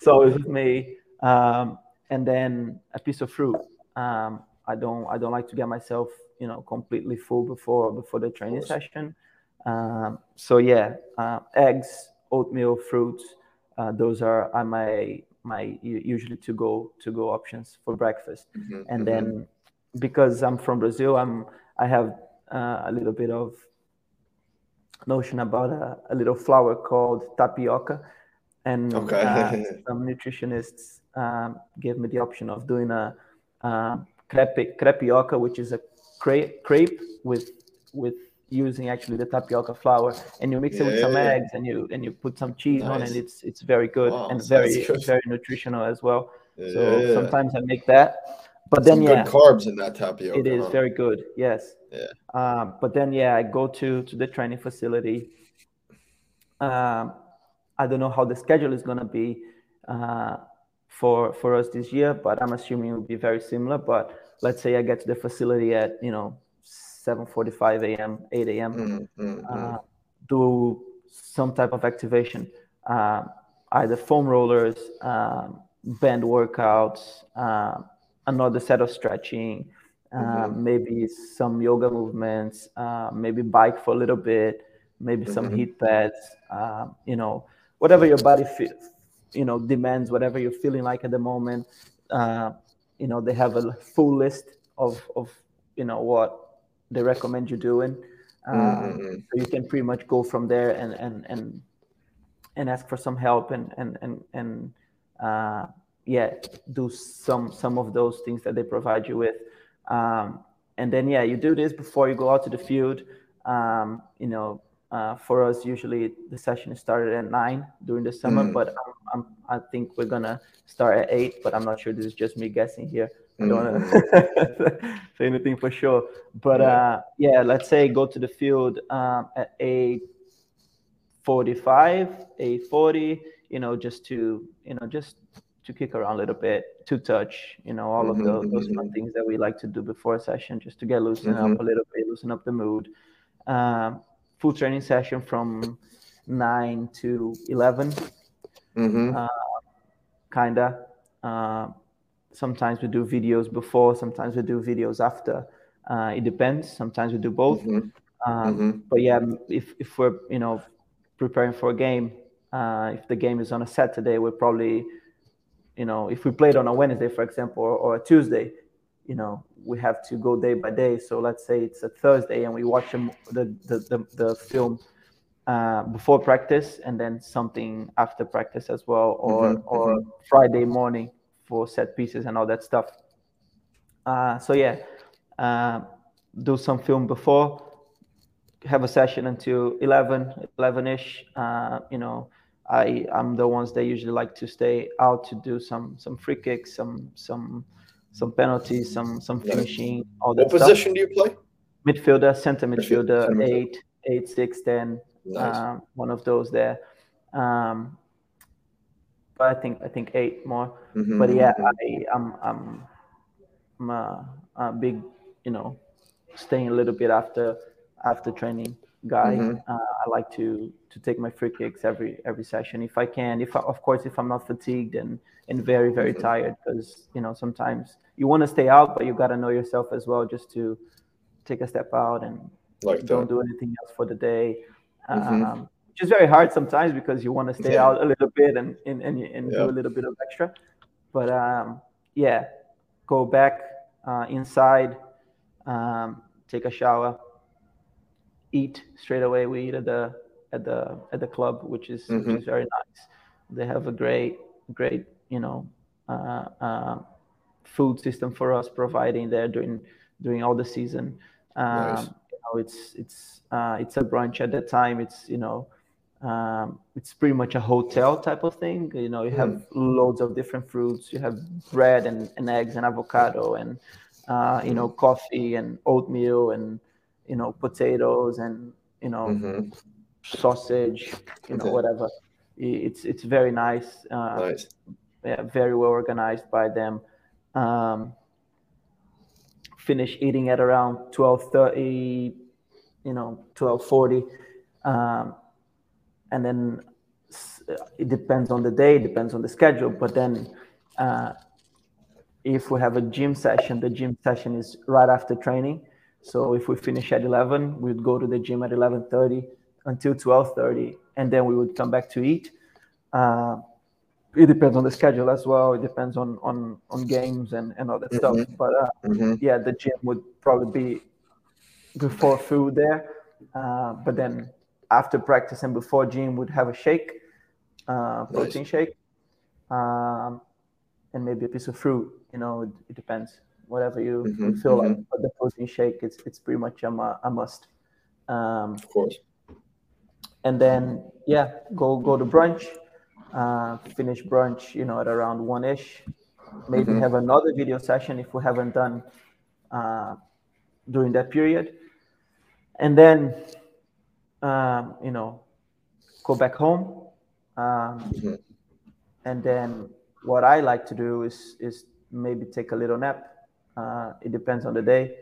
so it's with me. Um, and then a piece of fruit. Um, I don't I don't like to get myself you know completely full before before the training session. Um, so yeah, uh, eggs, oatmeal, fruits. Uh, those are, are my my usually to go to go options for breakfast. Mm-hmm, and mm-hmm. then because I'm from Brazil, I'm I have uh, a little bit of notion about a, a little flour called tapioca, and okay. uh, some nutritionists um, gave me the option of doing a uh, crepe crepioca, which is a crepe, crepe with with using actually the tapioca flour, and you mix yeah, it with some yeah. eggs, and you and you put some cheese nice. on, and it's it's very good wow, and very very nutritional as well. Yeah. So sometimes I make that. But then, yeah, good carbs in that tapioca. It is huh? very good. Yes. Yeah. Um, but then, yeah, I go to to the training facility. Um, I don't know how the schedule is gonna be uh, for for us this year, but I'm assuming it will be very similar. But let's say I get to the facility at you know 7:45 a.m., 8 a.m. Mm-hmm. Uh, do some type of activation, uh, either foam rollers, um, band workouts, uh, another set of stretching, uh, mm-hmm. maybe some yoga movements, uh, maybe bike for a little bit, maybe mm-hmm. some heat pads. Uh, you know, whatever your body feels, you know, demands, whatever you're feeling like at the moment. you know, they have a full list of of you know what they recommend you doing. Mm-hmm. So you can pretty much go from there and and and and ask for some help and and and and uh, yeah, do some some of those things that they provide you with. Um, and then yeah, you do this before you go out to the field. Um, you know, uh, for us, usually the session started at nine during the summer, mm. but I'm, I'm, i think we're gonna start at eight. But I'm not sure. This is just me guessing here. I don't want to mm. say anything for sure. But yeah. Uh, yeah, let's say go to the field um, at eight forty-five, eight forty. You know, just to you know, just to kick around a little bit, to touch, you know, all mm-hmm, of those, those fun mm-hmm. things that we like to do before a session, just to get loosened mm-hmm. up a little bit, loosen up the mood. Um, full training session from nine to 11 mm-hmm. uh, kinda. Uh, sometimes we do videos before, sometimes we do videos after. Uh, it depends. Sometimes we do both. Mm-hmm. Um, mm-hmm. But yeah, if if we're you know preparing for a game, uh, if the game is on a Saturday, we're probably you know, if we played on a Wednesday, for example, or, or, a Tuesday, you know, we have to go day by day. So let's say it's a Thursday and we watch the, the, the, the film uh, before practice and then something after practice as well, or, mm-hmm. or mm-hmm. Friday morning for set pieces and all that stuff. Uh, so yeah, uh, do some film before, have a session until 11, 11-ish, uh, you know, I I'm the ones that usually like to stay out to do some some free kicks, some some some penalties, some some finishing, all that. What stuff. position do you play? Midfielder, center midfielder, center eight, eight, six, ten. Nice. Um, one of those there. Um, but I think I think eight more. Mm-hmm. But yeah, I I'm I'm, I'm a, a big you know staying a little bit after after training guy. Mm-hmm. Uh, I like to to take my free kicks every every session if I can. If I, of course if I'm not fatigued and and very very mm-hmm. tired because you know sometimes you want to stay out but you got to know yourself as well just to take a step out and like don't do anything else for the day. Mm-hmm. Um, which is very hard sometimes because you want to stay yeah. out a little bit and and, and, and yeah. do a little bit of extra. But um, yeah, go back uh, inside, um, take a shower, eat straight away. We eat at the at the at the club, which is mm-hmm. which is very nice. They have a great great you know uh, uh, food system for us, providing there during during all the season. Um, nice. you know, it's it's uh, it's a brunch at that time. It's you know. Um, it's pretty much a hotel type of thing. You know, you have mm. loads of different fruits. You have bread and, and eggs and avocado and uh, you know coffee and oatmeal and you know potatoes and you know mm-hmm. sausage you know whatever it's it's very nice, uh, nice. Yeah, very well organized by them um, finish eating at around 12.30 you know 12.40 um, and then it depends on the day depends on the schedule but then uh, if we have a gym session the gym session is right after training so if we finish at 11, we'd go to the gym at 11:30 until 12:30, and then we would come back to eat. Uh, it depends on the schedule as well. It depends on on on games and and all that mm-hmm. stuff. But uh, mm-hmm. yeah, the gym would probably be before food there. Uh, but then after practice and before gym, would have a shake, uh, protein shake, um, and maybe a piece of fruit. You know, it, it depends whatever you, mm-hmm, you feel mm-hmm. like. But the protein shake, it's it's pretty much a, a must. Um, of course. And then yeah, go go to brunch, uh, finish brunch, you know, at around one ish. Maybe mm-hmm. have another video session if we haven't done uh, during that period, and then um, you know go back home, um, mm-hmm. and then what I like to do is is maybe take a little nap. Uh, it depends on the day.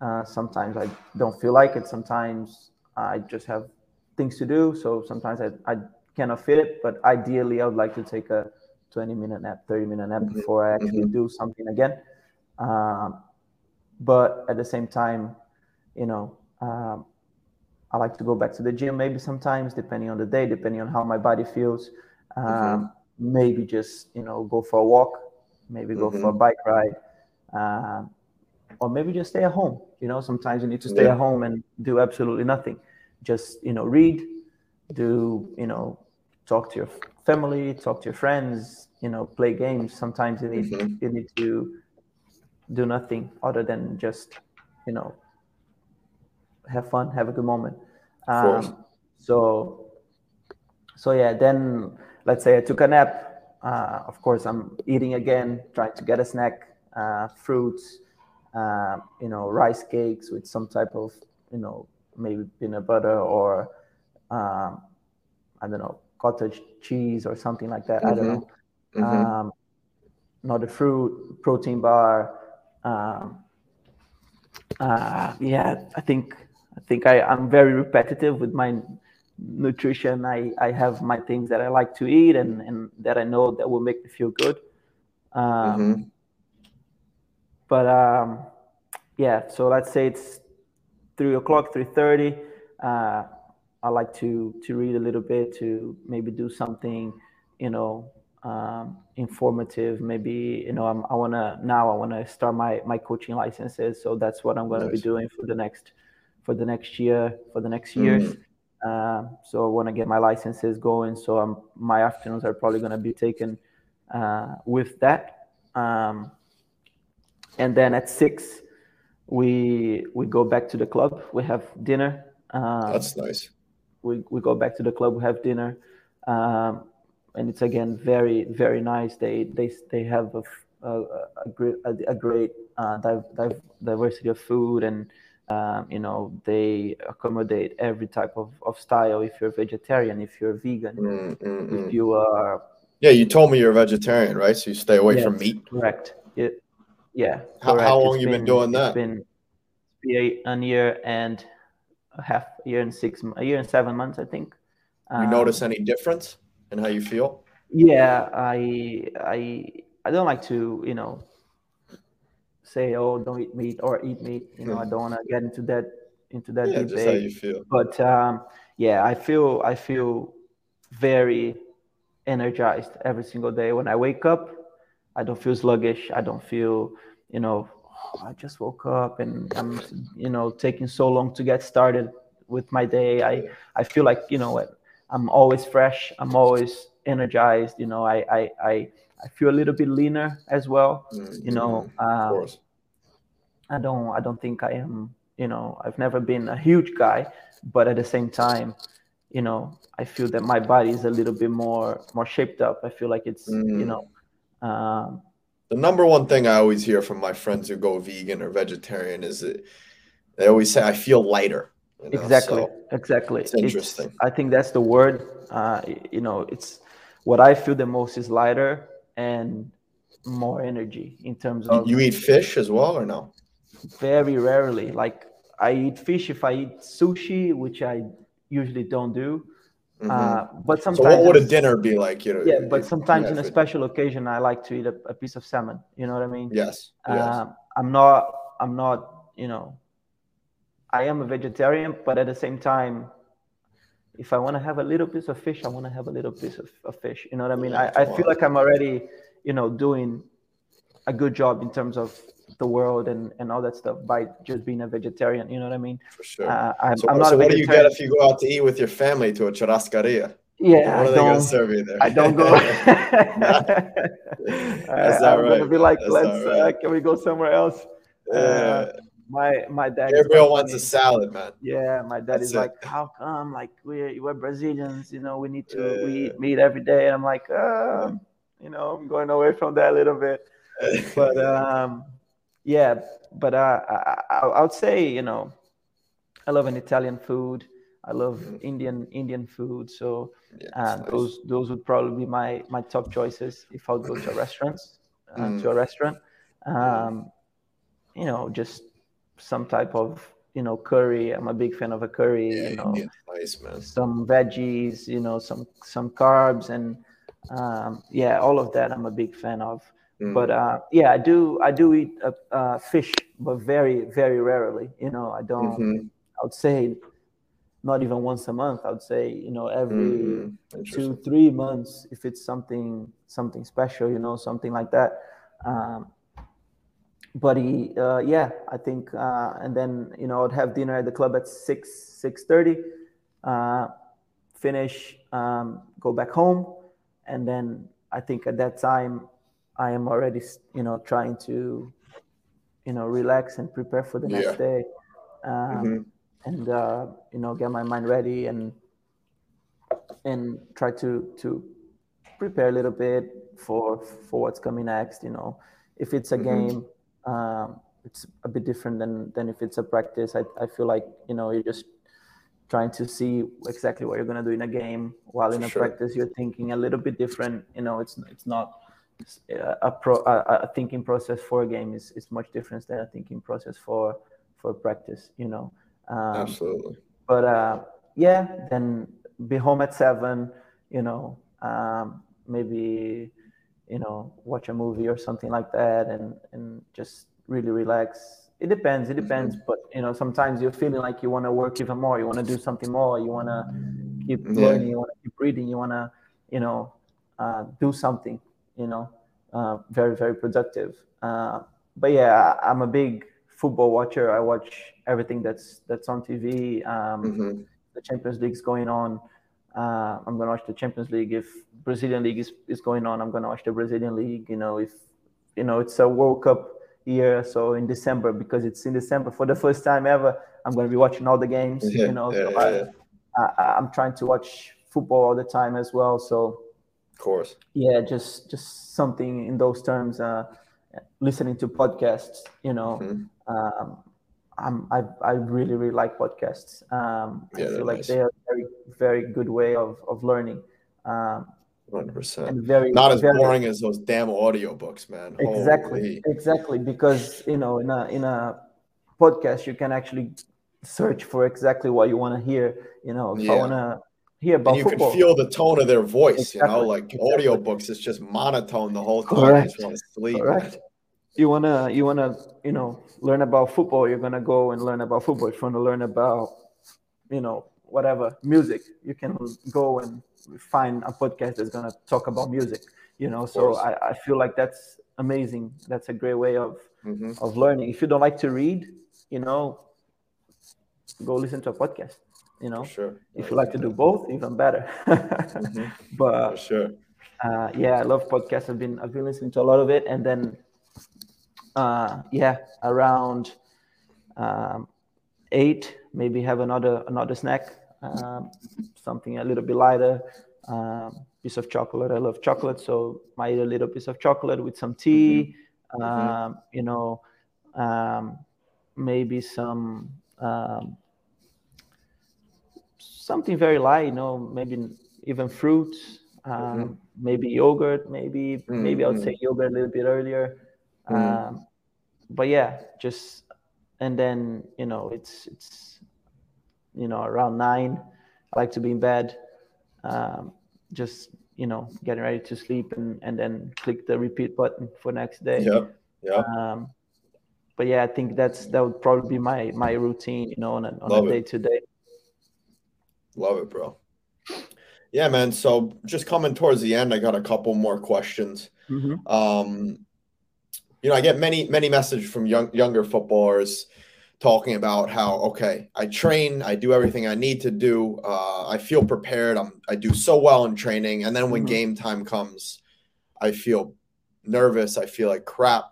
Uh, sometimes I don't feel like it. Sometimes I just have things to do. So sometimes I, I cannot fit it. But ideally, I would like to take a 20 minute nap, 30 minute nap mm-hmm. before I actually mm-hmm. do something again. Um, but at the same time, you know, um, I like to go back to the gym maybe sometimes, depending on the day, depending on how my body feels. Um, mm-hmm. Maybe just you know go for a walk, maybe go mm-hmm. for a bike ride, uh, or maybe just stay at home. You know, sometimes you need to stay yeah. at home and do absolutely nothing. Just you know, read, do you know, talk to your family, talk to your friends. You know, play games. Sometimes you need mm-hmm. you need to do nothing other than just you know have fun, have a good moment. Um, so, so yeah. Then let's say I took a nap. Uh, of course, I'm eating again, trying to get a snack, fruits, uh, you know, rice cakes with some type of, you know, maybe peanut butter or, um, I don't know, cottage cheese or something like that. Mm-hmm. I don't know. Mm-hmm. Um, not a fruit, protein bar. Um, uh, yeah, I think I think I, I'm very repetitive with my nutrition. I, I have my things that I like to eat and, and that I know that will make me feel good. Um, mm-hmm. But um, yeah, so let's say it's three o'clock, three thirty. Uh, I like to to read a little bit, to maybe do something, you know, um, informative. Maybe you know, I'm, i want to now I want to start my my coaching licenses, so that's what I'm going to be doing for the next for the next year, for the next years. Mm-hmm. Uh, so I want to get my licenses going. So I'm, my afternoons are probably going to be taken uh, with that. Um, and then at six, we we go back to the club. We have dinner. Um, That's nice. We we go back to the club. We have dinner, um, and it's again very very nice. They they they have a, a, a great a, a great uh, diversity of food and um, you know they accommodate every type of, of style if you're vegetarian if you're vegan mm, mm, if mm. you are yeah you told me you're a vegetarian right so you stay away yes, from meat correct yeah how, how long it's you been, been doing that been a year and a half a year and six a year and seven months i think you um, notice any difference in how you feel yeah i i i don't like to you know say, "Oh, don't eat meat" or "eat meat." You know, I don't want to get into that into that yeah, debate. How you feel. But um, yeah, I feel I feel very energized every single day when I wake up. I don't feel sluggish. I don't feel, you know, oh, I just woke up and I'm, you know, taking so long to get started with my day. I I feel like you know I'm always fresh. I'm always energized. You know, I I I I feel a little bit leaner as well. Mm-hmm. You know, um, I don't I don't think I am. You know, I've never been a huge guy, but at the same time, you know, I feel that my body is a little bit more more shaped up. I feel like it's mm-hmm. you know. Um, the number one thing I always hear from my friends who go vegan or vegetarian is that they always say I feel lighter. You know? Exactly. So exactly. It's interesting. It's, I think that's the word. Uh, you know, it's what I feel the most is lighter and more energy in terms of. You eat fish as well, or no? Very rarely. Like I eat fish if I eat sushi, which I usually don't do. Mm-hmm. Uh, but sometimes. So what would a dinner be like? You know. Yeah, but sometimes in a special occasion, I like to eat a, a, piece of salmon. You know what I mean? Yes. Uh, yes. I'm not. I'm not. You know. I am a vegetarian, but at the same time, if I want to have a little piece of fish, I want to have a little piece of, of fish. You know what I mean? Yeah, I, I feel like I'm already, you know, doing a good job in terms of the world and, and all that stuff by just being a vegetarian. You know what I mean? For sure. Uh, I'm, so, I'm so what do you get if you go out to eat with your family to a churrascaria? Yeah, what are they to serve you there? I don't go. That's uh, I'm right. gonna be like, That's let's. Uh, right. Uh, can we go somewhere else? Uh, my my dad. Gabriel wants a salad, man. Yeah, my dad That's is it. like, how come? Like we're we're Brazilians, you know, we need to yeah. we eat meat every day. And I'm like, uh, you know, I'm going away from that a little bit. but um, yeah, but uh, I, I I would say, you know, I love an Italian food. I love mm-hmm. Indian Indian food. So yeah, uh, nice. those those would probably be my my top choices if I would go to a restaurant. Uh, mm. To a restaurant, um, you know, just some type of you know curry. I'm a big fan of a curry. Yeah, you know, nice man. Some veggies, you know, some some carbs and um, yeah, all of that. I'm a big fan of. Mm. But uh, yeah, I do I do eat uh, uh, fish, but very very rarely. You know, I don't. Mm-hmm. I would say not even once a month. I would say you know every mm-hmm. two three months if it's something something special. You know, something like that. Um, but he, uh, yeah, I think, uh, and then you know I'd have dinner at the club at six six thirty, uh, finish, um, go back home, and then I think at that time I am already, you know, trying to, you know, relax and prepare for the yeah. next day, um, mm-hmm. and uh, you know, get my mind ready and and try to to prepare a little bit for for what's coming next. You know, if it's a mm-hmm. game, um, it's a bit different than than if it's a practice. I I feel like you know you're just trying to see exactly what you're going to do in a game while in a sure. practice you're thinking a little bit different you know it's it's not a pro a, a, thinking process for a game is, is much different than a thinking process for for practice you know um, absolutely but uh, yeah then be home at seven you know um, maybe you know watch a movie or something like that and and just really relax it depends it depends mm-hmm. but you know sometimes you're feeling like you want to work even more you want to do something more you want to keep yeah. learning you want to keep reading you want to you know uh, do something you know, uh, very very productive. Uh, but yeah, I'm a big football watcher. I watch everything that's that's on TV. Um, mm-hmm. The Champions League's going on. Uh, I'm gonna watch the Champions League. If Brazilian League is, is going on, I'm gonna watch the Brazilian League. You know, if you know it's a World Cup year, so in December because it's in December for the first time ever, I'm gonna be watching all the games. Yeah, you know, yeah, so yeah, I, I, I'm trying to watch football all the time as well. So course. Yeah, just just something in those terms. Uh, listening to podcasts, you know, mm-hmm. um, I'm, I I really really like podcasts. Um, yeah, I feel like nice. they are very very good way of of learning. Um, 100%. Very, Not as very, boring as those damn audiobooks, man. Exactly. Holy. Exactly. Because, you know, in a, in a podcast, you can actually search for exactly what you want to hear. You know, if yeah. I want to hear about and you football. can feel the tone of their voice exactly. you know like exactly. audiobooks it's just monotone the whole time Correct. you want to sleep Correct. you want to you want to you know learn about football you're going to go and learn about football if you want to learn about you know whatever music you can go and find a podcast that's going to talk about music you know so I, I feel like that's amazing that's a great way of mm-hmm. of learning if you don't like to read you know go listen to a podcast you know? Sure. If you like to do both even better. Mm-hmm. but For sure. uh, yeah i love podcasts. I've been i've been listening to a lot of it. And then uh, yeah around um, eight maybe have another another snack um, something a little bit lighter um, piece of chocolate. I love chocolate so might eat a little piece of chocolate with some tea mm-hmm. mm-hmm. you know um, maybe some um, something very light, you know, maybe even fruits, um, mm-hmm. maybe yogurt, maybe mm-hmm. maybe I would say yogurt a little bit earlier. Mm-hmm. Um, but yeah, just and then you know it's it's you know around nine. I like to be in bed, um, just you know getting ready to sleep and and then click the repeat button for next day. Yeah, yeah. Um, but yeah, I think that's that would probably be my my routine, you know, on a, on a day to day. Love it, bro. Yeah, man. So just coming towards the end, I got a couple more questions. Mm-hmm. Um, you know, I get many, many messages from young, younger footballers talking about how okay, I train, I do everything I need to do, uh, I feel prepared, I'm, I do so well in training, and then when mm-hmm. game time comes, I feel nervous, I feel like crap.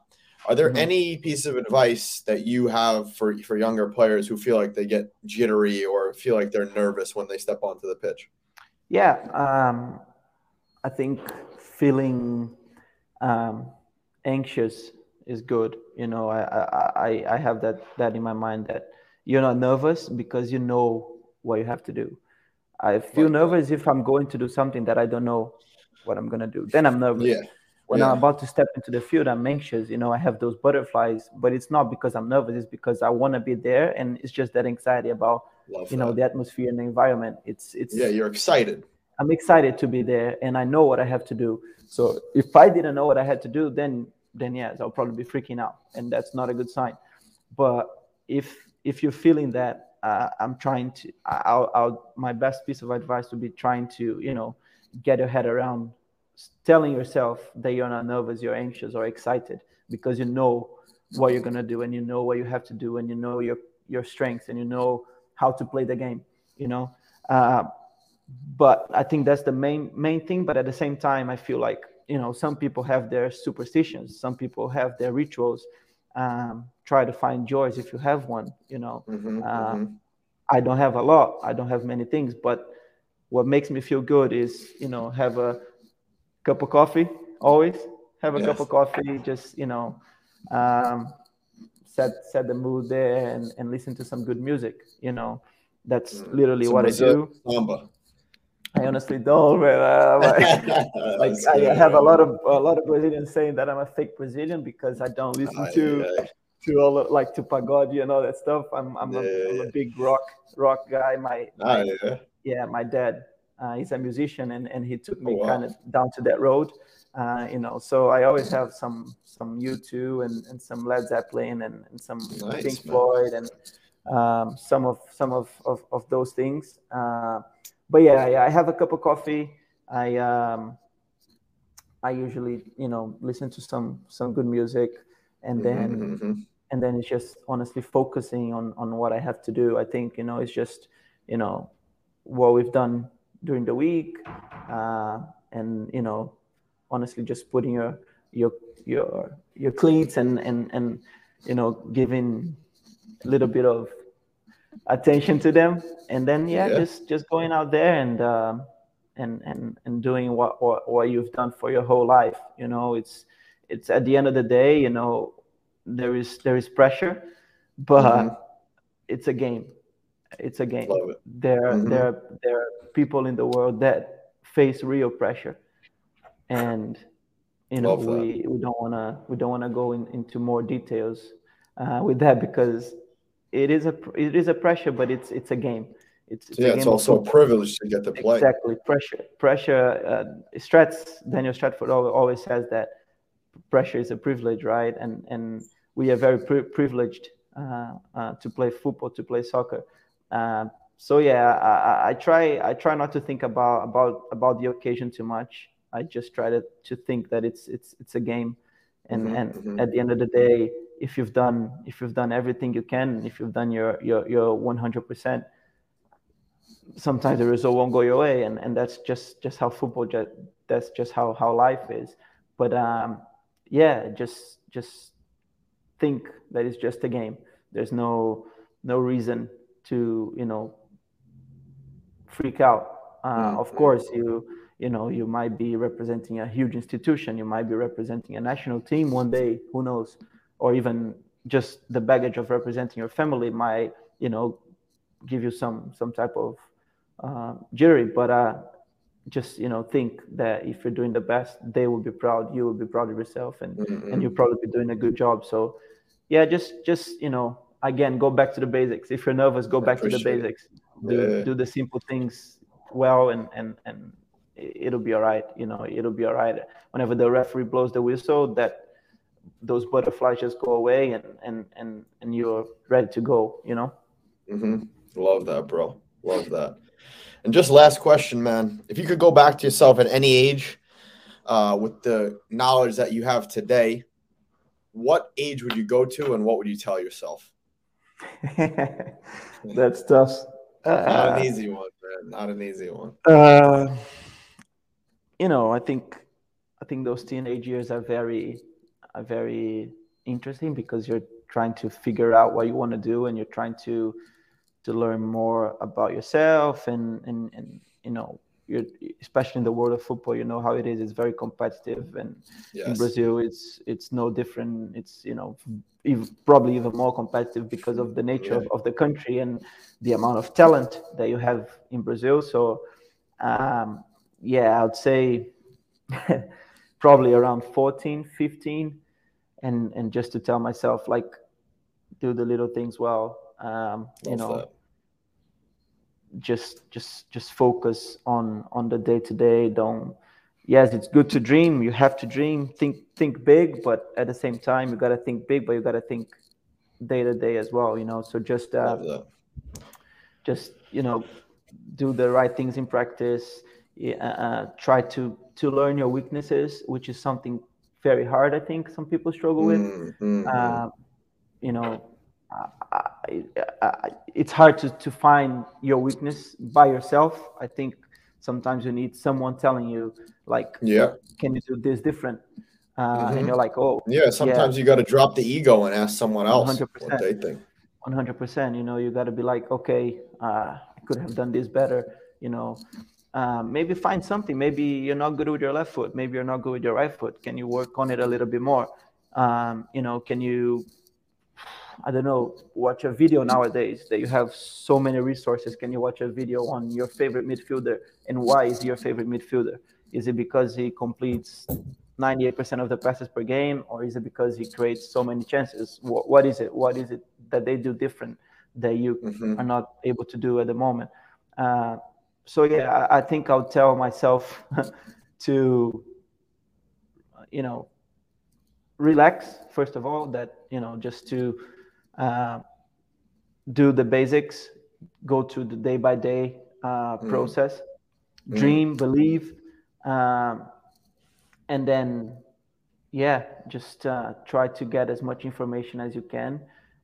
Are there mm-hmm. any piece of advice that you have for for younger players who feel like they get jittery or feel like they're nervous when they step onto the pitch? Yeah, um, I think feeling um, anxious is good. You know, I, I I have that that in my mind that you're not nervous because you know what you have to do. I feel nervous if I'm going to do something that I don't know what I'm gonna do. Then I'm nervous. Yeah. When Yeah. I'm about to step into the field, I'm anxious. You know, I have those butterflies, but it's not because I'm nervous. It's because I want to be there, and it's just that anxiety about Love you know the atmosphere and the environment. It's it's yeah, you're excited. I'm excited to be there and I know what I have to do. So if I didn't know what I had to do, then then yes, I'll probably be freaking out, and that's not a good sign. But if if you're feeling that, uh, I'm trying to. I'll, I'll my best piece of advice would be trying to you know get your head around telling yourself that you're not nervous, you're anxious or excited because you know what you're gonna do and you know what you have to do and you know your your strengths and you know how to play the game. You know. Uh, but I think that's the main main thing. But at the same time, I feel like you know some people have their superstitions, some people have their rituals. Um, try to find joys if you have one. You know, Mhm, uh, mhm. I don't have a lot. I don't have many things, but what makes me feel good is you know have a cup of coffee always. Have a cup of coffee. Just you know. Um, set set the mood there and, and listen to some good music you know that's Mm. literally Some what i do Samba. I honestly don't, man. Uh, like, like I have a lot of a lot of Brazilians saying that I'm a fake Brazilian because I don't listen Aye, to aye. to all of, like to pagode and all that stuff. I'm I'm, a, Yeah, I'm yeah. a big rock rock guy. My Ah, yeah. yeah, my dad, he's a musician, and, and he took me Oh, wow. kind of down to that road. Uh, you know, so I always have some some U2 and, and some Led Zeppelin and, and some Nice, Pink man. Floyd and um, some of some of, of, of those things. Uh, but yeah, yeah, I have a cup of coffee. I um, I usually you know listen to some some good music, and then Mhm, mhm. and then it's just honestly focusing on on what I have to do. I think you know it's just you know what we've done during the week, uh, and you know honestly just putting your your your your cleats and and and you know giving a little bit of attention to them, and then yeah, Yeah. just just going out there and. Um, and, and, and doing what, what, what you've done for your whole life. You know, it's it's at the end of the day, you know, there is there is pressure, but Mhm. it's a game. It's a game. It. There Mhm. there there are people in the world that face real pressure, and you know we, we don't wanna we don't wanna go in, into more details uh, with that because it is a it is a pressure, but it's it's a game. It's, it's Yeah, it's also a privilege to get to play. Exactly, pressure. Pressure. Uh, Strats, Daniel Stratford always says that pressure is a privilege, right? And and we are very pri- privileged uh, uh, to play football, to play soccer. Uh, so yeah, I, I- try I try not to think about about about the occasion too much. I just try to, to think that it's it's it's a game, and Mhm, and mhm. at the end of the day, if you've done if you've done everything you can, if you've done your your your one hundred percent, sometimes the result won't go your way and, and that's just just how football just that's just how how life is but um yeah just just think that it's just a game there's no no reason to you know freak out. Uh, of Mhm. course you you know you might be representing a huge institution. You might be representing a national team one day who knows? Or even just the baggage of representing your family might you know give you some some type of uh, jury. But uh just you know think that if you're doing the best they will be proud. You will be proud of yourself and Mhm. and you'll probably be doing a good job. So yeah just just you know again go back to the basics if you're nervous go back to the it. basics do, Yeah. do the simple things well and and and it'll be all right you know it'll be all right whenever the referee blows the whistle that those butterflies just go away and and and, and you're ready to go you know hmm Love that, bro. Love that. And just last question, man. If you could go back to yourself at any age, uh, with the knowledge that you have today, what age would you go to, and what would you tell yourself? that's tough Not Uh, an easy one, man. Not an easy one. uh, you know, I think I think those teenage years are very are very interesting because you're trying to figure out what you want to do and you're trying to to learn more about yourself and and, and you know especially in the world of football you know how it is. It's very competitive and yes. in brazil it's it's no different. It's you know even, probably even more competitive because of the nature yeah. of, of the country and the amount of talent that you have in brazil. So um, yeah i would say probably around 14 15 and and just to tell myself like do the little things well um, you know. that just just just focus on on the day to day don't yes it's good to dream. You have to dream. Think think big but at the same time you got to think big but you got to think day to day as well you know? So just uh, just you know do the right things in practice. Uh, uh, try to to learn your weaknesses which is something very hard i think some people struggle with. Mm-hmm. uh, you know I, it's hard to, to find your weakness by yourself. I think sometimes you need someone telling you, like, yeah, can you do this different? Uh, mm-hmm. And you're like, oh, yeah. Sometimes yeah. you got to drop the ego and ask someone else 100%, what they think. One hundred percent. You know, you got to be like, okay, uh, I could have done this better. You know, uh, maybe find something. Maybe you're not good with your left foot. Maybe you're not good with your right foot. Can you work on it a little bit more? Um, you know, can you I don't know, watch a video nowadays that you have so many resources. Can you watch a video on your favorite midfielder and why is your favorite midfielder? Is it because he completes 98% of the passes per game or is it because he creates so many chances? what, what is it? What is it that they do different that you mm-hmm. are not able to do at the moment? Uh, so yeah, I, I think I'll tell myself to, you know, relax first of all that you know just to uh, do the basics, go to the day by day mm. process, mm. dream, believe, um, and then yeah, just uh, try to get as much information as you can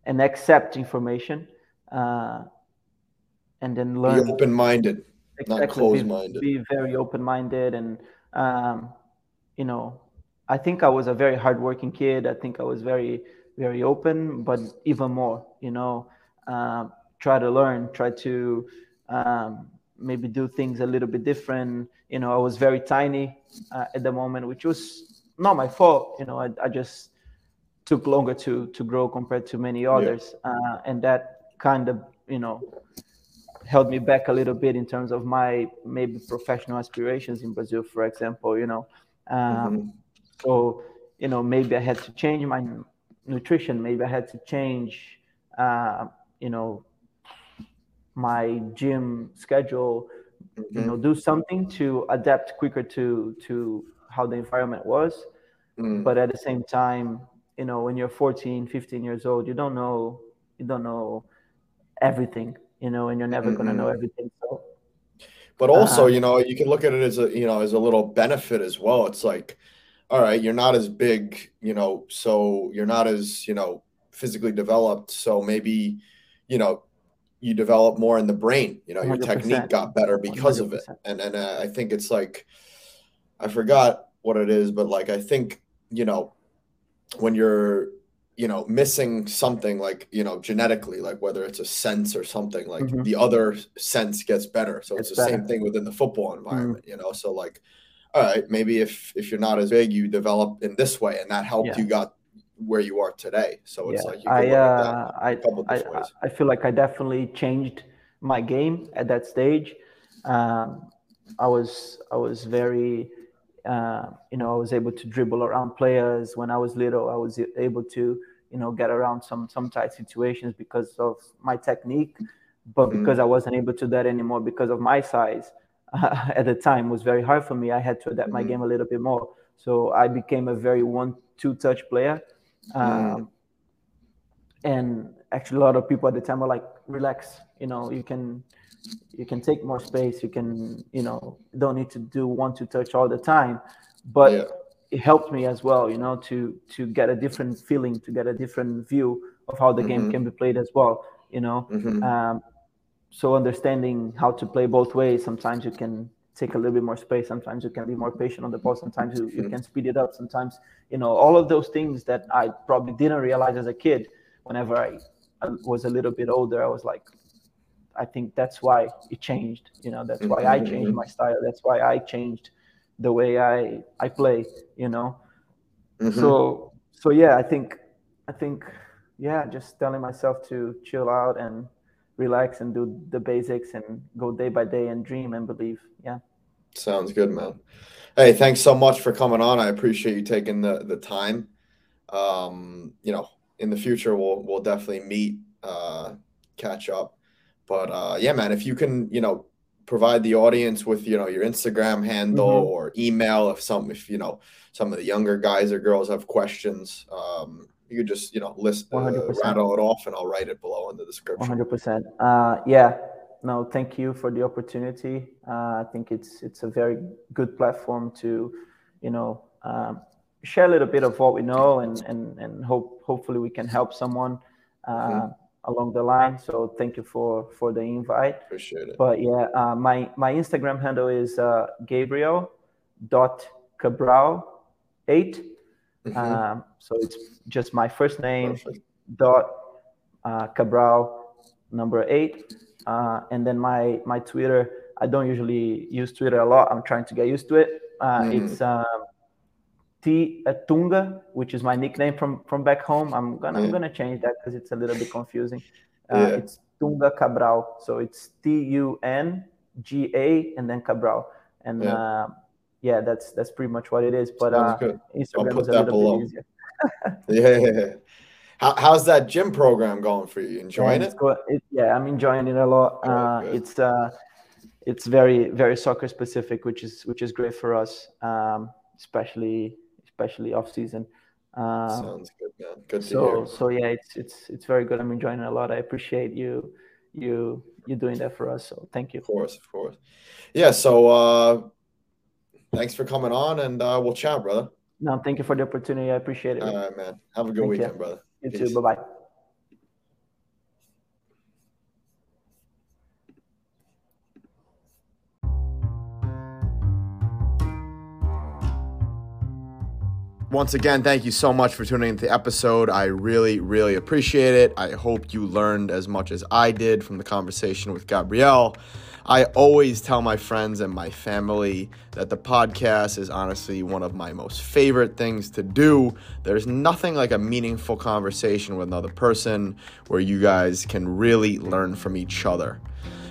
and accept information, uh, and then learn. Be open-minded, not closed-minded. Be, be very open-minded, and um, you know, I think I was a very hardworking kid. I think I was very very open, but even more, you know, uh, try to learn, try to um, maybe do things a little bit different. You know, I was very tiny uh, at the moment, which was not my fault. You know, I, I just took longer to to grow compared to many others, yeah. uh, and that kind of you know held me back a little bit in terms of my maybe professional aspirations in Brazil, for example. You know, um, mm-hmm. so you know maybe I had to change my nutrition maybe i had to change uh, you know my gym schedule mm-hmm. you know do something to adapt quicker to to how the environment was mm. but at the same time you know when you're 14 15 years old you don't know you don't know everything you know and you're never mm-hmm. going to know everything so but also uh, you know you can look at it as a you know as a little benefit as well it's like all right, you're not as big, you know, so you're not as, you know, physically developed. So maybe, you know, you develop more in the brain, you know, your 100%. technique got better because 100%. of it. And, and uh, I think it's like, I forgot what it is, but like, I think, you know, when you're, you know, missing something like, you know, genetically, like whether it's a sense or something, like mm-hmm. the other sense gets better. So it's, it's the better. same thing within the football environment, mm-hmm. you know? So like, all right, maybe if if you're not as big, you develop in this way, and that helped yeah. you got where you are today. So it's yeah. like you I, uh, I, I, I, feel like I definitely changed my game at that stage. Um, I was I was very uh, you know I was able to dribble around players when I was little. I was able to you know get around some some tight situations because of my technique, but mm-hmm. because I wasn't able to do that anymore because of my size uh, at the time was very hard for me. I had to adapt mm-hmm. my game a little bit more. So I became a very one-two touch player. Um, mm. And actually, a lot of people at the time were like, "Relax, you know, you can, you can take more space. You can, you know, don't need to do one-two touch all the time." But yeah. it helped me as well, you know, to to get a different feeling, to get a different view of how the mm-hmm. game can be played as well. You know, mm-hmm. um, so understanding how to play both ways sometimes you can take a little bit more space sometimes you can be more patient on the ball sometimes you, you mm-hmm. can speed it up sometimes you know all of those things that i probably didn't realize as a kid whenever i, I was a little bit older i was like I think that's why it changed. You know, that's why I changed my style. That's why I changed the way I I play. You know, mm-hmm. so so yeah, I think I think yeah, just telling myself to chill out and relax and do the basics and go day by day and dream and believe. Yeah. Sounds good, man. Hey, thanks so much for coming on. I appreciate you taking the the time. Um, you know, in the future we'll we'll definitely meet, uh, catch up. But uh, yeah, man, if you can, you know, provide the audience with you know your Instagram handle mm-hmm. or email if some if you know some of the younger guys or girls have questions. Um, you could just you know list uh, rattle it off and I'll write it below in the description. 100%. Uh, yeah. No, thank you for the opportunity. Uh, I think it's it's a very good platform to, you know, um, share a little bit of what we know and and and hope hopefully we can help someone uh, mm-hmm. along the line. So thank you for for the invite. Appreciate it. But yeah, uh, my my Instagram handle is uh, Gabriel dot Cabral eight. Mm-hmm. Um, so it's just my first name Perfect. dot uh, Cabral number eight, uh, and then my my Twitter. I don't usually use Twitter a lot. I'm trying to get used to it. Uh, mm. It's um, T Tunga, which is my nickname from from back home. I'm gonna yeah. I'm gonna change that because it's a little bit confusing. Uh, yeah. It's Tunga Cabral, so it's T U N G A and then Cabral, and yeah. Uh, yeah, that's that's pretty much what it is. But uh, Instagram is a little below. bit easier. yeah. How, how's that gym program going for you? Enjoying yeah, it? Go, it? Yeah, I'm enjoying it a lot. Oh, uh, it's uh, it's very very soccer specific, which is which is great for us, um, especially especially off season. Um, Sounds good, man. Good to so, hear. So yeah, it's it's it's very good. I'm enjoying it a lot. I appreciate you you you doing that for us. So thank you. Of course, of course. Yeah. So uh, thanks for coming on, and uh, we'll chat, brother. No, thank you for the opportunity. I appreciate it. All right, man. Have a good thank weekend, you. brother. You Peace. too. Bye bye. Once again, thank you so much for tuning into the episode. I really, really appreciate it. I hope you learned as much as I did from the conversation with Gabriel. I always tell my friends and my family that the podcast is honestly one of my most favorite things to do. There's nothing like a meaningful conversation with another person where you guys can really learn from each other.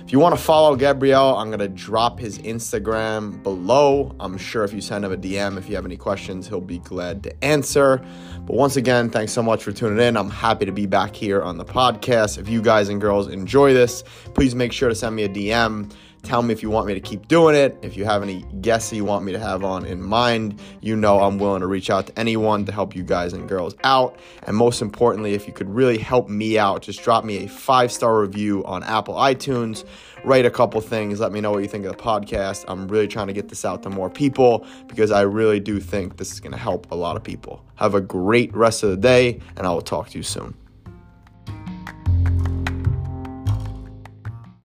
If you want to follow Gabriel, I'm going to drop his Instagram below. I'm sure if you send him a DM, if you have any questions, he'll be glad to answer. But once again, thanks so much for tuning in. I'm happy to be back here on the podcast. If you guys and girls enjoy this, please make sure to send me a DM. Tell me if you want me to keep doing it. If you have any guests you want me to have on in mind, you know I'm willing to reach out to anyone to help you guys and girls out. And most importantly, if you could really help me out, just drop me a five star review on Apple iTunes. Write a couple things. Let me know what you think of the podcast. I'm really trying to get this out to more people because I really do think this is going to help a lot of people. Have a great rest of the day, and I will talk to you soon.